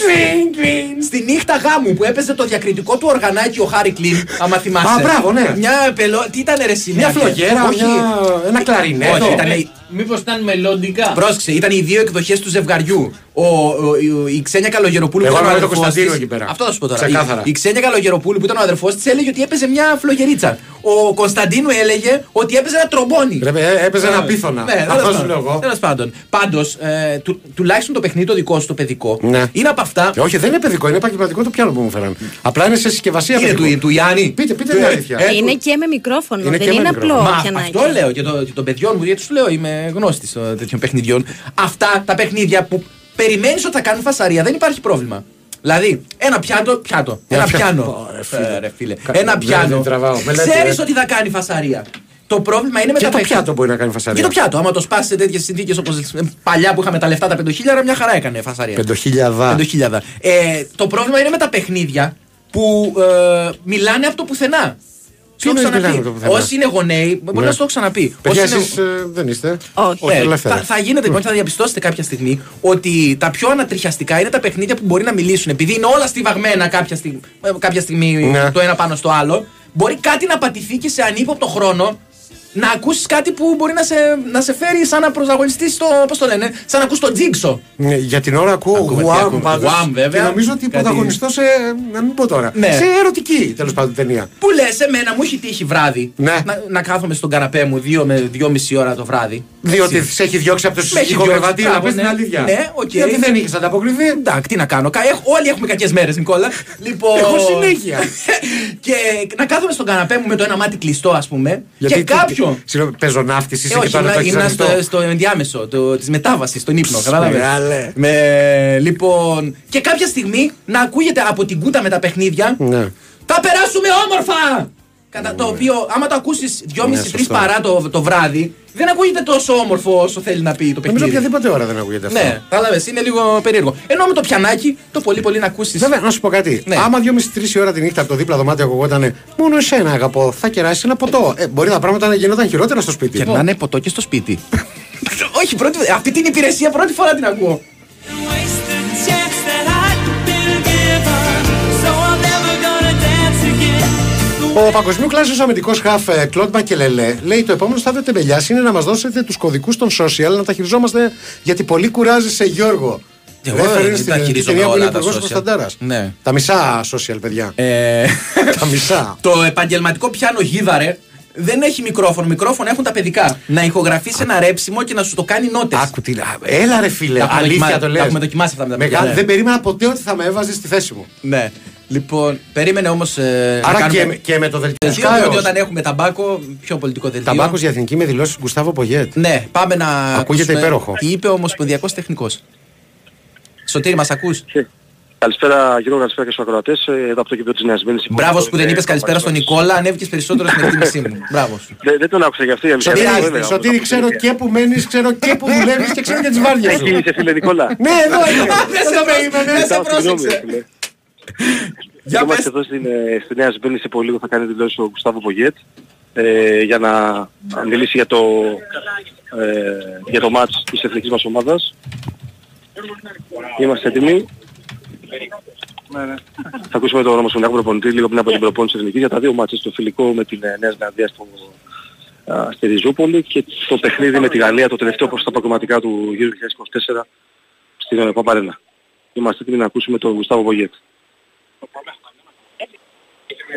στη νύχτα γάμου που έπαιζε το διακριτικό του οργανάκι ο Χάρη Κλίν. Άμα θυμάσαι. Α, μπράβο, ναι. Μια πελό... Τι ήταν ρε σήμερα. Μια φλογέρα, Όχι. μια... ένα κλαρινέτο. Όχι, ήταν Μήπως ήταν μελλοντικά; Πρόσεξε, ήταν οι δύο εκδοχές του ζευγαριού. Ο, ο- ο- η Ξένια Καλογεροπούλου Εγώ που ήταν ο έμαθα τον αδερφός Κωνσταντίνο της- εκεί πέρα. Αυτό θα σου πω τώρα. Ξεκάθαρα. Η, η Ξένια Καλογεροπούλου που ήταν ο αδερφός της έλεγε ότι έπαιζε μια φλογερίτσα. Ο Κωνσταντίνου έλεγε ότι έπαιζε ένα τρομπόνι. Ρε, ε, έπαιζε ένα Ναι. πίθωνα. Ναι, Αυτό τέλος σου λέω εγώ. Τέλος πάντων. Πάντως, ε, του, τουλάχιστον το παιχνίδι το δικό σου το παιδικό Ναι. είναι από αυτά. Ε, Όχι, δεν είναι παιδικό, είναι επαγγελματικό το πιάνο που μου φέραν. Απλά είναι σε συσκευασία Είναι παιδικό. του, του Γιάννη. Πείτε, πείτε Του- την αλήθεια. ε, είναι του- και με μικρόφωνο, Είναι δεν και με είναι μικρόφωνο. απλό Μα πιανάκι. αυτό λέω και, το, και των παιδιών μου, γιατί σου λέω είμαι γνώστης τέτοιων παιχνιδιών. Αυτά τα παιχνίδια που περιμένεις ότι θα κάνουν φασαρία δεν υπάρχει πρόβλημα. Δηλαδή, ένα πιάτο, πιάτο. Ένα πια- πιάνο. Ω, ρε, φίλε. Ε, ρε, φίλε. Κα- Ένα δεν- πιάνο. δεν τραβάω. Μελέτη, Ξέρεις ε. ότι θα κάνει φασαρία. Το πρόβλημα είναι με Και τα το παιχνίδια. πιάτο μπορεί να κάνει φασαρία. Και το πιάτο. Άμα το σπάσει σε τέτοιες συνθήκες όπως παλιά που είχαμε τα λεφτά τα 5.000, μια χαρά έκανε φασαρία. Πεντοχίλιαδα. 5.000. Ε, το πρόβλημα είναι με τα παιχνίδια που ε, μιλάνε από το πουθενά. Τι Το έχω εννοείς ξαναπεί; μιλάνε από το πουθενά; Όσοι είναι γονέοι, μπορεί Ναι. να σου το έχω ξαναπεί. Παιδιά, Όσοι είναι- εσείς ε, δεν είστε. Όχι. ε, ελεύθερα. θα, θα γίνεται λοιπόν και θα διαπιστώσετε κάποια στιγμή ότι τα πιο ανατριχιαστικά είναι τα παιχνίδια που μπορεί να μιλήσουν. Επειδή είναι όλα στιβαγμένα κάποια στιγμή, κάποια στιγμή Ναι. το ένα πάνω στο άλλο, μπορεί κάτι να πατηθεί και σε ανύποπτο χρόνο να ακούσεις κάτι που μπορεί να σε, να σε φέρει σαν να πρωταγωνιστείς στο. Πώς το λένε, σαν να ακούς το τζίξο. Ναι, Για την ώρα ακούω Ακούμε τι Γουάμ ακούμε. πάντως Γουάμ, βέβαια. Και νομίζω ότι Κάτι- πρωταγωνιστώ σε. Να μην πω τώρα. Ναι. Σε ερωτική τέλος πάντων ταινία. Που λες, εμένα μου έχει τύχει βράδυ Ναι. να, να κάθομαι στον καναπέ μου δύο με δυόμιση ώρα το βράδυ. Διότι Έτσι. σε έχει διώξει από το Με έχει συστικό διώξει, κρεβάτι, να μπράβο, πεις την ναι. αλήθεια. Ναι, οκ. Γιατί δεν είχες ανταποκριθεί. Εντάξει, τι να κάνω. Κα- έχ- Όλοι έχουμε κακές μέρες, Νικόλα. Λοιπόν. Εγώ συνέχεια. και να κάθομαι στον καναπέ μου με το ένα μάτι κλειστό, ας πούμε. και κάποιον. Συγγνώμη, πεζοναύτη Ε, είσαι και όχι, τώρα το ήμουν, έχει ήμουν ανοιχτό. στο, στο ενδιάμεσο της μετάβασης, στον ύπνο. Κατάλαβες; Μεγάλε. Με, λοιπόν. Και κάποια στιγμή να ακούγεται από την κούτα με τα παιχνίδια. Ναι. Θα περάσουμε όμορφα! Κατά το οποίο, άμα το ακούσεις 2,5-3 Ναι, σωστό. παρά το, το βράδυ, δεν ακούγεται τόσο όμορφο όσο θέλει να πει το παιχνίδι. Νομίζω οποιαδήποτε ώρα δεν ακούγεται αυτό. Ναι, κατάλαβε, είναι λίγο περίεργο. Ενώ με το πιανάκι, το πολύ πολύ να ακούσει. Βέβαια, να σου πω κάτι. Ναι. Άμα δυόμιση-τρει ώρα τη νύχτα από το δίπλα δωμάτιο ακουγόταν Μόνο εσένα αγαπώ, θα κεράσει ένα ποτό. Ε, μπορεί τα πράγματα να γινόταν χειρότερα στο σπίτι. Κερνάνε ποτό και στο σπίτι. Όχι, πρώτη, αυτή την υπηρεσία πρώτη φορά την ακούω. Ο παγκοσμίου κλάσσος αμυντικός χαφ ε, Κλοντ Μακελελέ λέει: Το επόμενο στάδιο τεμπελιάς είναι να μας δώσετε τους κωδικούς των social να τα χειριζόμαστε γιατί πολύ κουράζει σε Γιώργο. Εγώ Reference δεν στην τα ελληνική χειρίζομαι ταινία που είναι όλα τα υπουργός social. Κωνσταντάρας. Ναι. Τα μισά social, παιδιά. Ε, τα μισά. το επαγγελματικό πιάνο γίδαρε δεν έχει μικρόφωνο. Μικρόφωνο έχουν τα παιδικά. Να ηχογραφήσει ένα ρέψιμο και να σου το κάνει νότες. Άκου τι. α, Έλα ρε φίλε, Τα έχουμε αλήθεια δοκιμα- το τα λες. έχουμε δοκιμάσει αυτά με τα Μεγάλη- παιδιά, ναι. Δεν περίμενα ποτέ ότι θα με έβαζες στη θέση μου. Ναι. Λοιπόν, περίμενε όμως. Ε, Άρα να και, κάνουμε... και με το δελτίο Διότι Σκάιος. όταν έχουμε ταμπάκο, πιο πολιτικό δελτίο. Ταμπάκος για εθνική με δηλώσεις Γκουστάβο Πογέτ. Ναι, πάμε να. Ακούγεται ακούσουμε υπέροχο. Τι είπε ο Ομοσπονδιακός Τεχνικός. Σωτήρη, μας ακούς; Καλησπέρα Γιώργο, καλησπέρα και στους ακροατές. Ε, Εδώ από το κήπιο της Νέας Μήνης. Μπράβο σου που δεν είπες καλησπέρα στον Νικόλα, ανέβηκες περισσότερο στην εκτίμησή μου. Μπράβο σου. Δεν, δεν τον άκουσα για αυτή η αλήθεια. Σωτήρη, Εγώ βέβαια, Σωτήρη, όπως ξέρω ακούστηκε. και που μένεις, ξέρω και που δουλεύεις και ξέρω και τις βάρδιε σου. Εκεί είσαι φίλε Νικόλα. Ναι, εδώ είμαι. Δεν σε Εδώ πρόσεξε, Για Είμαστε πες. εδώ στην, ε, στη Νέα Σμπέννη σε πολύ λίγο θα κάνει δηλώσεις ο Γκουστάβο Πογέτ ε, για να μιλήσει για το, ε, για το μάτς της εθνικής μας ομάδας. Είμαστε έτοιμοι. Θα ακούσουμε τον Ομοσπονδιακό Προπονητή λίγο πριν από την προπόνηση της εθνικής για τα δύο μάτς, το φιλικό με την ε, Νέα Ζηλανδία στο, α, στη Ριζούπολη και το παιχνίδι με τη Γαλλία, το τελευταίο προς τα προκριματικά του γύρου 2024 στην ε, Παπαρένα. Είμαστε έτοιμοι να ακούσουμε τον Γκουστάβο The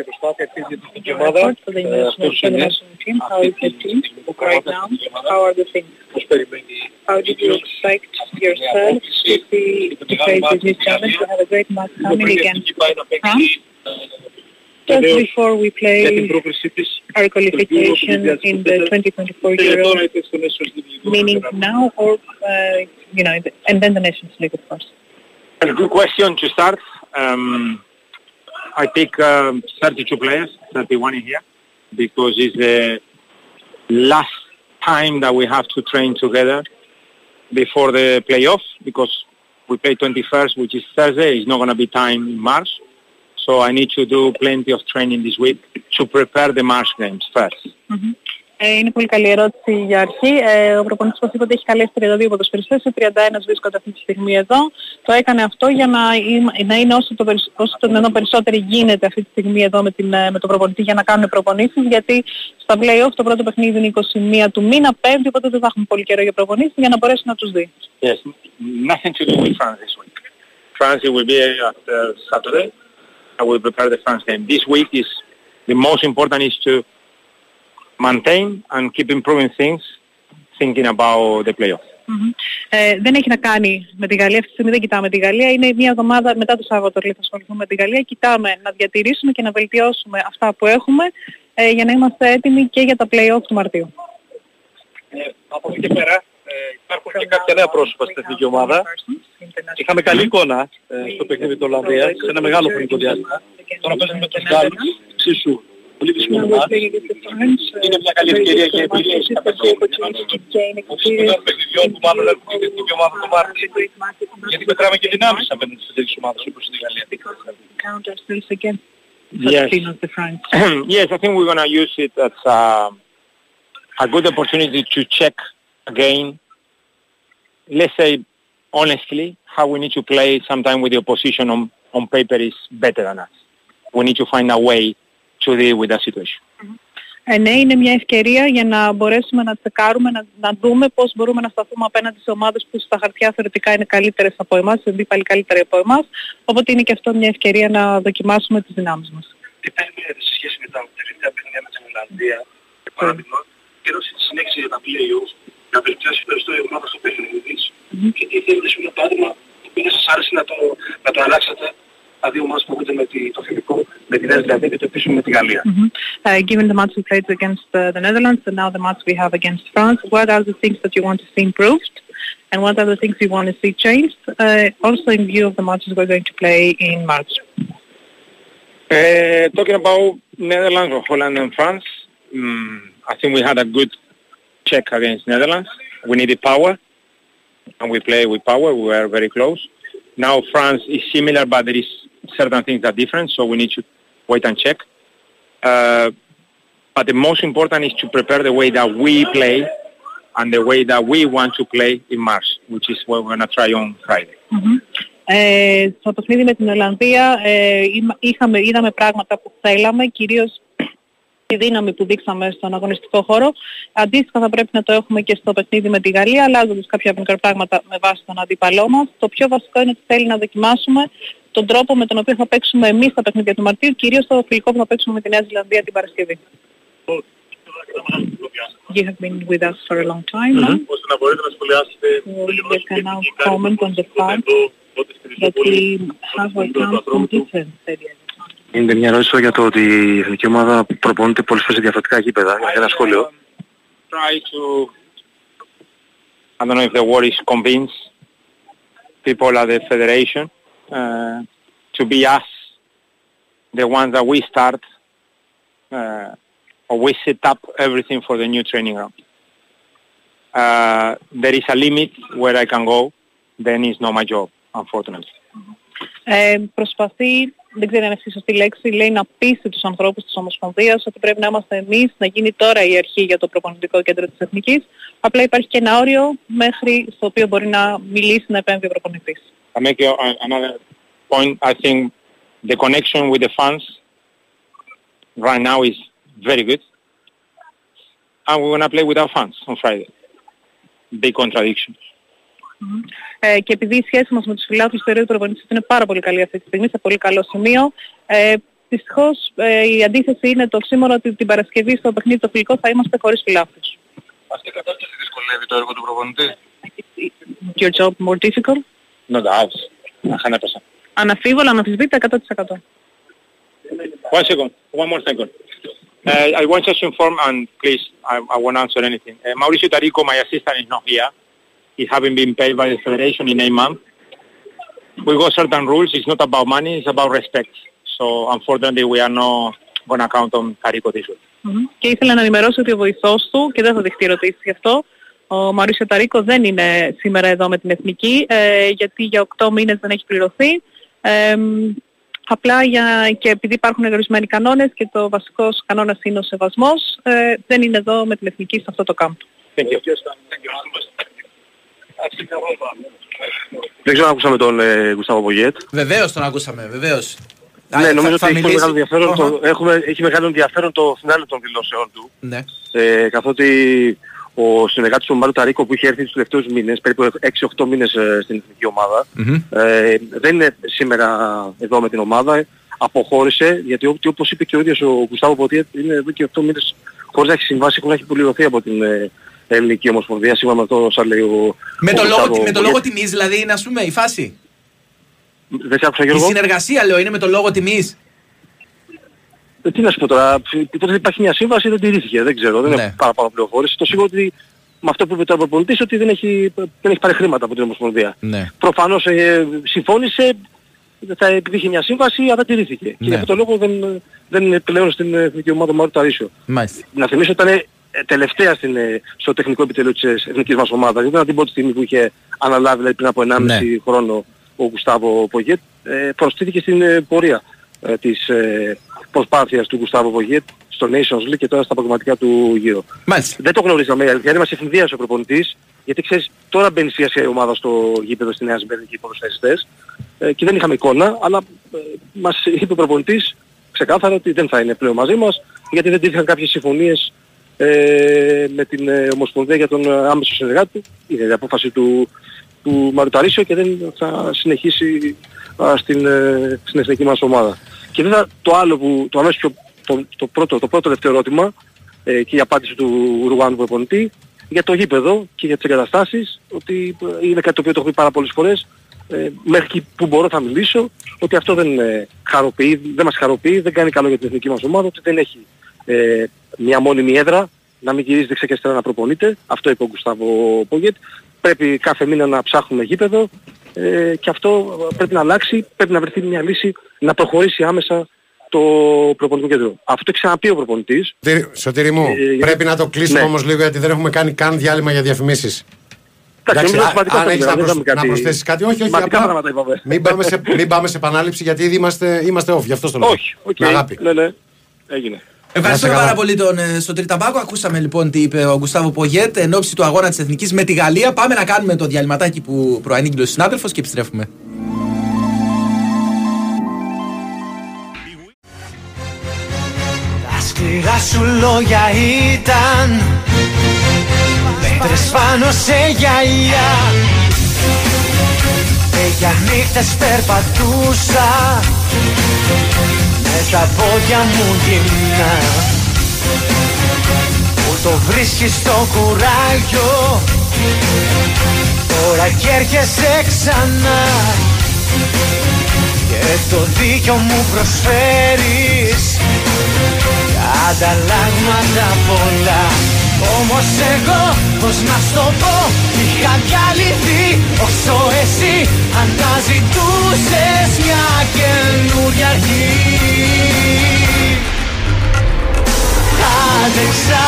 report for team, how is the team right now? How are the things? How did you expect yourself to be to face this new challenge? We have a great match coming against France. Just before we play our qualification in the 2024 Euro, meaning now or, uh, you know, and then the Nations League, of course. A good question to start. Um, I pick um, 32 players, 31 in here, because it's the last time that we have to train together before the playoff, because we play 21st, which is Thursday. It's not going to be time in March. So I need to do plenty of training this week to prepare the March games first. Mhm. Ε, είναι πολύ καλή ερώτηση για αρχή. Ε, ο προπονητής μας είπε ότι έχει καλέσει 32 ποδοσφαιριστές, σε 31 βρίσκονται αυτή τη στιγμή εδώ. Το έκανε αυτό για να, είμαι- να είναι όσο το, περισ- όσο το δυνατόν περισσότεροι γίνεται αυτή τη στιγμή εδώ με, την, ε, με τον προπονητή για να κάνουν προπονήσεις, γιατί στα play-off το πρώτο παιχνίδι είναι 21 του μήνα, πέμπτη, οπότε δεν θα έχουμε πολύ καιρό για προπονήσεις για να μπορέσει να τους δει. Yes, nothing to do with France this week. France it will be after Saturday. I will prepare the France game. This week is the most important is to maintain and keep improving things, thinking about the playoff. Μμμ. Ε, δεν έχει να κάνει με τη Γαλλία. Αυτή τη στιγμή δεν κοιτάμε τη Γαλλία. Είναι μια εβδομάδα μετά το Σάββατο λέει, θα ασχοληθούμε με τη Γαλλία. Κοιτάμε να διατηρήσουμε και να βελτιώσουμε αυτά που έχουμε ε, για να είμαστε έτοιμοι και για τα play-off του Μαρτίου. Από εκεί και πέρα ε, υπάρχουν και κάποια νέα πρόσωπα στην εθνική ομάδα. Είχαμε καλή εικόνα ε, στο παιχνίδι του Ολλανδίας σε ένα μεγάλο χρονικό διάστημα. Τώρα παίζουμε με τους Γάλλους, εξίσου πολύ δύσκολο μάτς. Είναι μια καλή ευκαιρία για επιλύσεις κάποια των παιχνιδιών που μάλλον έρχονται στην εθνική ομάδα το Μάρτιο. Γιατί μετράμε και δυνάμεις απέναντι στις τέτοιες ομάδες όπως είναι η Γαλλία. Yes. yes, I think we're going to use it as a, a good opportunity to check again, let's say honestly, how we need to play sometime with the opposition on, on paper is better than us. We need to find a way to deal with that situation. Ε, ναι, είναι μια ευκαιρία για να μπορέσουμε να τσεκάρουμε, να, να δούμε πώς μπορούμε να σταθούμε απέναντι σε ομάδες που στα χαρτιά θεωρητικά είναι καλύτερες από εμάς, οι αντίπαλοι καλύτεροι από εμάς. Οπότε είναι και αυτό μια ευκαιρία να δοκιμάσουμε τις δυνάμεις μας. Τι παίρνετε σε σχέση με τα τελευταία παιχνίδια με την Ολλανδία, για παράδειγμα, καιρό στη συνέχιση για τα play-off, να βελτιώσει περισσότερο η ομάδα στο παιχνίδι της. Και τι θέλετε σε ένα παράδειγμα το οποίο σας άρεσε να το, να το αλλάξετε τα δύο ομάδες που έχετε με τη, το φιλικό, με τη Νέα Ζηλανδία και το επίσημο με τη Γαλλία. Mhm. Uh, given the match we played against uh, the Netherlands and now the match we have against France, what are the things that you want to see improved? And what are the things you want to see changed? Uh, also in view of the matches we're going to play in March. Uh, talking about Netherlands or Holland and France, mm, I think we had a good check against Netherlands. We needed power, and we played with power. We were very close. Now France is similar, but there is certain things that are different, so we need to wait and check. Uh, but the most important is to prepare the way that we play and the way that we want to play in March, which is what we're going to try on Friday. Mhm. Ε, στο παιχνίδι με την Ολλανδία ε, είμα- είχαμε, είδαμε πράγματα που θέλαμε, κυρίως τη δύναμη που δείξαμε στον αγωνιστικό χώρο. Αντίστοιχα θα πρέπει να το έχουμε και στο παιχνίδι με τη Γαλλία, αλλάζοντας κάποια μικρά πράγματα με βάση τον αντίπαλό μας. Το πιο βασικό είναι ότι θέλει να δοκιμάσουμε τον τρόπο με τον οποίο θα παίξουμε εμείς τα παιχνίδια του Μαρτίου, κυρίως το φιλικό που θα παίξουμε με τη Νέα Ζηλανδία την Παρασκευή. You have been with us for a long time now. ώστε να μπορείτε να σχολιάσετε So you can now comment on the fact that we have our camp from different areas. Είναι μια ερώτηση για το ότι η εθνική ομάδα προπονείται πολλές φορές σε διαφορετικά γήπεδα. Για ένα σχόλιο. try to, I don't know if the word is convince people at the federation uh, to be us, the ones that we start uh, or we set up everything for the new training ground. Uh, there is a limit where I can go, then it's not my job, unfortunately. Ε, προσπαθεί, δεν ξέρω αν είναι αυτή η σωστή λέξη, λέει να πείσει τους ανθρώπους της Ομοσπονδίας ότι πρέπει να είμαστε εμείς, να γίνει τώρα η αρχή για το προπονητικό κέντρο της Εθνικής. Απλά υπάρχει και ένα όριο μέχρι στο οποίο μπορεί να μιλήσει, να επέμβει ο προπονητής. I make a, another point. I think the connection with the fans right now is very good. And we're going to play without fans on Friday. Big contradiction. Ε, και επειδή η σχέση μας με τους φιλάθλους θεωρεί ότι ο προπονητής είναι πάρα πολύ καλή αυτή τη στιγμή, σε πολύ καλό σημείο, ε, δυστυχώς ε, η αντίθεση είναι το σήμερα ότι την Παρασκευή στο παιχνίδι το φιλικό θα είμαστε χωρίς φιλάθλους. Αυτή η κατάσταση δυσκολεύει το έργο του προπονητή. Your job more difficult; No doubts. 100%. Αναφίβολα, αναμφισβήτητα 100%. One second. One more second. Uh, I want just to inform, and please, I, I won't answer anything. Uh, Mauricio Tarico, my assistant, is not here. He having been paid by the federation in eight months. We got certain rules. It's not about money. It's about respect. So unfortunately, we are not going to count on Tarico this week. Μμμ. Και ήθελα να ενημερώσω ότι ο βοηθός του, και δεν θα δεχτεί ερωτήσεις γι' αυτό, ο Μαρίσιο Ταρίκο δεν είναι σήμερα εδώ με την Εθνική, ε, γιατί για 8 μήνες δεν έχει πληρωθεί. Ε, μ, Απλά για, και επειδή υπάρχουν ορισμένοι κανόνες και το βασικός κανόνας είναι ο σεβασμός, ε, δεν είναι εδώ με την εθνική σε αυτό το κάμπ. Δεν ξέρω αν ακούσαμε τον ε, Γουστάβο Πογέτ. Βεβαίως τον ακούσαμε, βεβαίως. Ναι, νομίζω ότι έχει, πολύ μεγάλο ενδιαφέρον το, έχουμε, έχει μεγάλο ενδιαφέρον το φινάλε των δηλώσεών του. Ναι. Ε, καθότι ο συνεργάτης του Μάρου Ταρίκο που είχε έρθει τους τελευταίους μήνες, περίπου 6-8 μήνες ε, στην εθνική ομάδα, ε, δεν είναι σήμερα εδώ με την ομάδα, αποχώρησε, γιατί ό- όπως είπε και ο ίδιος ο Γουστάβο Ποτιέτ, είναι εδώ και 8 μήνες χωρίς να έχει συμβάσει, χωρίς να έχει πολυρωθεί από την ε, ελληνική ομοσπονδία, σύμφωνα με αυτό όσα λέει ο, Με ο το, λόγο, Γουστάβο με το Πογέτ. λόγο τιμής, δηλαδή είναι ας πούμε η φάση; Δεν σε άκουσα Η Γιώργο. συνεργασία λέω είναι με το λόγο τιμής. Ε, τι να σου πω τώρα, υπόθεση υπάρχει μια σύμβαση, δεν τηρήθηκε, δεν ξέρω, δεν Ναι. έχω παραπάνω πληροφόρηση. Το σίγουρο ότι με αυτό που είπε τώρα ο προπονητής ότι δεν έχει, δεν έχει πάρει χρήματα από την Ομοσπονδία. Ναι. Προφανώς ε, συμφώνησε, θα επιδείχε μια σύμβαση, αλλά δεν τηρήθηκε. Και Ναι. γι' αυτό το λόγο δεν, δεν είναι πλέον στην εθνική ομάδα Μάρου Ταρίσιο. Μάλιστα. Να θυμίσω ότι ήταν ε, τελευταία στην, ε, στο τεχνικό επιτελείο της ε, εθνικής μας ομάδας. Δεν ήταν την πρώτη στιγμή που είχε αναλάβει δηλαδή, πριν από 1,5 Ναι. χρόνο ο Γουστάβο Πογέτ. Ε, προστίθηκε στην ε, πορεία ε, της ε, προσπάθειας του Γουστάβο Πογέτ στο Nations League και τώρα στα προγραμματικά του γύρω. Μάλιστα. Δεν το γνωρίζαμε, η αλήθεια είναι μας ευθυνδίασε ο προπονητής, γιατί ξέρεις τώρα μπαίνει σιγά σιγά η ομάδα στο γήπεδο στη Νέα Ζημπερνική ποδοσφαιριστές ε, και δεν είχαμε εικόνα, αλλά ε, μας είπε ο προπονητής ξεκάθαρα ότι δεν θα είναι πλέον μαζί μας, γιατί δεν τύχαν κάποιες συμφωνίες ε, με την ε, Ομοσπονδία για τον ε, άμεσο συνεργάτη του. Είναι η απόφαση του, του Μαρουταρίσιο και δεν θα συνεχίσει α, στην, ε, στην εθνική μας ομάδα. Και βέβαια το άλλο που, το αμέσως πιο, το, το πρώτο, το πρώτο τελευταίο ερώτημα ε, και η απάντηση του Ρουγάνου προπονητή για το γήπεδο και για τις εγκαταστάσεις ότι ε, είναι κάτι το οποίο το έχω πει πάρα πολλές φορές ε, μέχρι εκεί που μπορώ θα μιλήσω ότι αυτό δεν, ε, χαροποιεί, δεν μας χαροποιεί, δεν κάνει καλό για την εθνική μας ομάδα, ότι δεν έχει ε, μια μόνιμη έδρα, να μην γυρίζει δεξιά και αριστερά να προπονείται. Αυτό είπε ο Γκουστάβο Πογέτ. Πρέπει κάθε μήνα να ψάχνουμε γήπεδο ε, και αυτό πρέπει να αλλάξει, πρέπει να βρεθεί μια λύση να προχωρήσει άμεσα το προπονητικό κέντρο. Αυτό το έχει ξαναπεί ο προπονητής. Σωτήρι- Σωτήρι μου, Ε, πρέπει να το κλείσουμε ναι. όμως λίγο γιατί δεν έχουμε κάνει καν διάλειμμα για διαφημίσεις. Εντάξει, νομίζω σημαντικό αν αυτό, έχεις δεν να, προσ- είδαμε κάτι- να προσθέσεις κάτι, όχι, όχι, σημαντικά απλά πράγματα είπαμε. μην πάμε, σε, μην πάμε σε επανάληψη γιατί ήδη είμαστε, είμαστε off, γι' αυτό το λέω. Όχι, οκ. Με αγάπη. Ναι, ναι. Έγινε. Ευχαριστούμε καλά. πάρα πολύ τον ε, Σωτήρη Ταμπάκο. Ακούσαμε λοιπόν τι είπε ο Γκουστάβο Πογέτ εν ώψη του αγώνα της Εθνικής με τη Γαλλία. Πάμε να κάνουμε το διαλυματάκι που προανήγγειλε ο συνάδελφος και επιστρέφουμε. Τα σκληρά σου λόγια ήταν Πέτρες πάνω σε γυαλιά Και για νύχτες περπατούσα Με τα πόδια μου γυμνά. Που το βρίσκεις στο κουράγιο. Τώρα κι έρχεσαι ξανά. Και το δίκιο μου προσφέρεις. Ανταλλάγματα πολλά. Όμως εγώ πως να στο πω Είχα διαλυθεί. Όσο εσύ Αναζητούσες μια καινούρια αρχή Άντεξα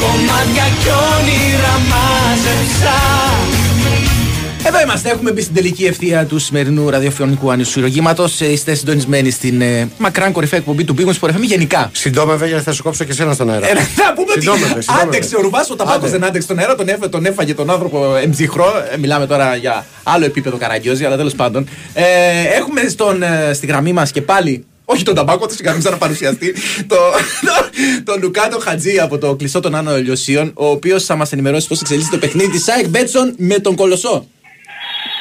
Κομμάτια κι όνειρα μάζεψα Εδώ είμαστε, έχουμε μπει στην τελική ευθεία του σημερινού ραδιοφωνικού ανισουργήματο. Είστε συντονισμένοι στην ε, μακράν κορυφαία εκπομπή του Big Wings for FM γενικά. Συντόμευε γιατί θα σου κόψω και εσένα στον αέρα. Ε, να πούμε ότι Συντόμευε, συντόμευε. άντεξε ο Ρουβάς, ο Ταμπάκο Άντε. δεν άντεξε τον αέρα, τον, έφε, τον έφαγε τον άνθρωπο εμψυχρό. Ε, μιλάμε τώρα για άλλο επίπεδο καραγκιόζη, αλλά τέλος πάντων. Ε, έχουμε στον, ε, στη γραμμή μας και πάλι. Όχι τον Ταμπάκο, θα σιγά μην ξαναπαρουσιαστεί. το, το, τον Λουκάτο Χατζή από το κλειστό των Άνω Ελιοσίων, ο οποίος θα μας ενημερώσει πώς εξελίσσεται το παιχνίδι της ΣΑΕΚ Μπέτσον με τον Κολοσσό.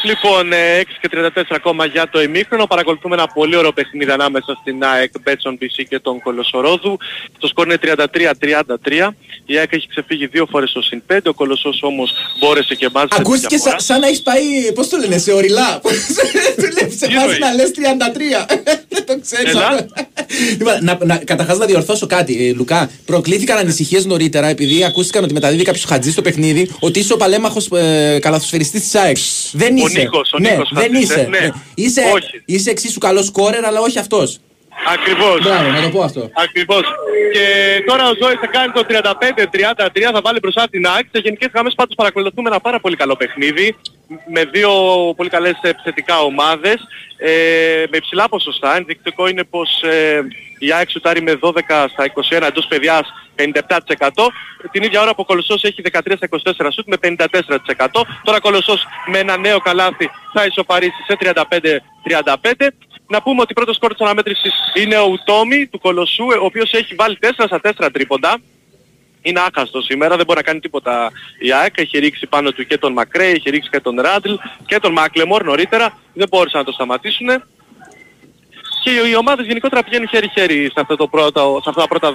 Λοιπόν, ε, 6 και 34 ακόμα για το ημίχρονο. Παρακολουθούμε ένα πολύ ωραίο παιχνίδι ανάμεσα στην ΑΕΚ, Μπέτσον BC και τον Κολοσσορόδου. Το σκορ είναι 33-33. Η ΑΕΚ έχει ξεφύγει δύο φορές στο συν 5. Ο Κολοσσός όμως μπόρεσε και μάζεψε τη Ακούστηκε διαφορά. σαν, σαν να έχεις πάει, πώς το λένε, σε οριλά. Του λέει σε Τι βάζει εννοείς; να λες 33. Δεν το ξέρει Έλα. αυτό. Λοιπόν, να, να, καταρχάς να διορθώσω κάτι, ε, Λουκά. Προκλήθηκαν ανησυχίες νωρίτερα επειδή ακούστηκαν ότι μεταδίδει κάποιος χατζής στο παιχνίδι ότι είσαι ο παλέμαχος ε, καλαθοσφαιριστής της ΑΕΚ. Δεν Ο είσαι. Νίκος, ο ναι, Νίκος δεν Χατζής, είσαι. ε, ναι. Είσαι, Όχι. είσαι εξίσου καλός σκόρερ, αλλά όχι αυτός. Ακριβώς. Μπράβο, να το πω αυτό. Ακριβώς. Και τώρα ο Ζώης θα κάνει το 35-33, θα βάλει μπροστά την ΑΕΚ. Σε γενικές γραμμές πάντως παρακολουθούμε ένα πάρα πολύ καλό παιχνίδι. Με δύο πολύ καλές επιθετικά ομάδες ε, με υψηλά ποσοστά. Ενδεικτικό είναι πως ε, η ΑΕΚ σουτάρει με 12 στα 21 εντός παιδιάς 57%. Την ίδια ώρα που ο Κολοσσός έχει 13 στα 24 σουτ με 54%. Τώρα ο Κολοσσός με ένα νέο καλάθι θα ισοπαρίσει σε 35-35. Να πούμε ότι πρώτος σκόρ της αναμέτρησης είναι ο Ουτόμι του Κολοσσού, ο οποίος έχει βάλει 4 στα 4 τρίποντα. Είναι άχαστος σήμερα, δεν μπορεί να κάνει τίποτα η ΑΕΚ. Έχει ρίξει πάνω του και τον Μακρέι, έχει ρίξει και τον Ράντλ και τον Μάκλεμορ νωρίτερα. Δεν μπόρεσαν να το σταματήσουν. Και οι ομάδες γενικότερα πηγαίνουν χέρι-χέρι σε, αυτό το πρώτο, σε αυτά τα πρώτα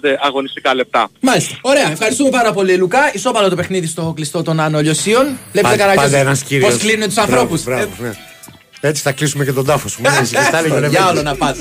14-15 αγωνιστικά λεπτά. Μάλιστα. Ωραία. Ευχαριστούμε πάρα πολύ, Λουκά. Ισόπαλο το παιχνίδι στο κλειστό των Άνω Λιωσίων. Βλέπετε Πάντα- πάντα ένας καράκια κύριος. πώς κλείνουν τους ανθρώπους. Μπράβο, μπράβο, ναι. Έτσι θα κλείσουμε και τον τάφο σου. Μην ανησυχείς, τα έλεγε ο Για Ρεβέλης. άλλο να πας.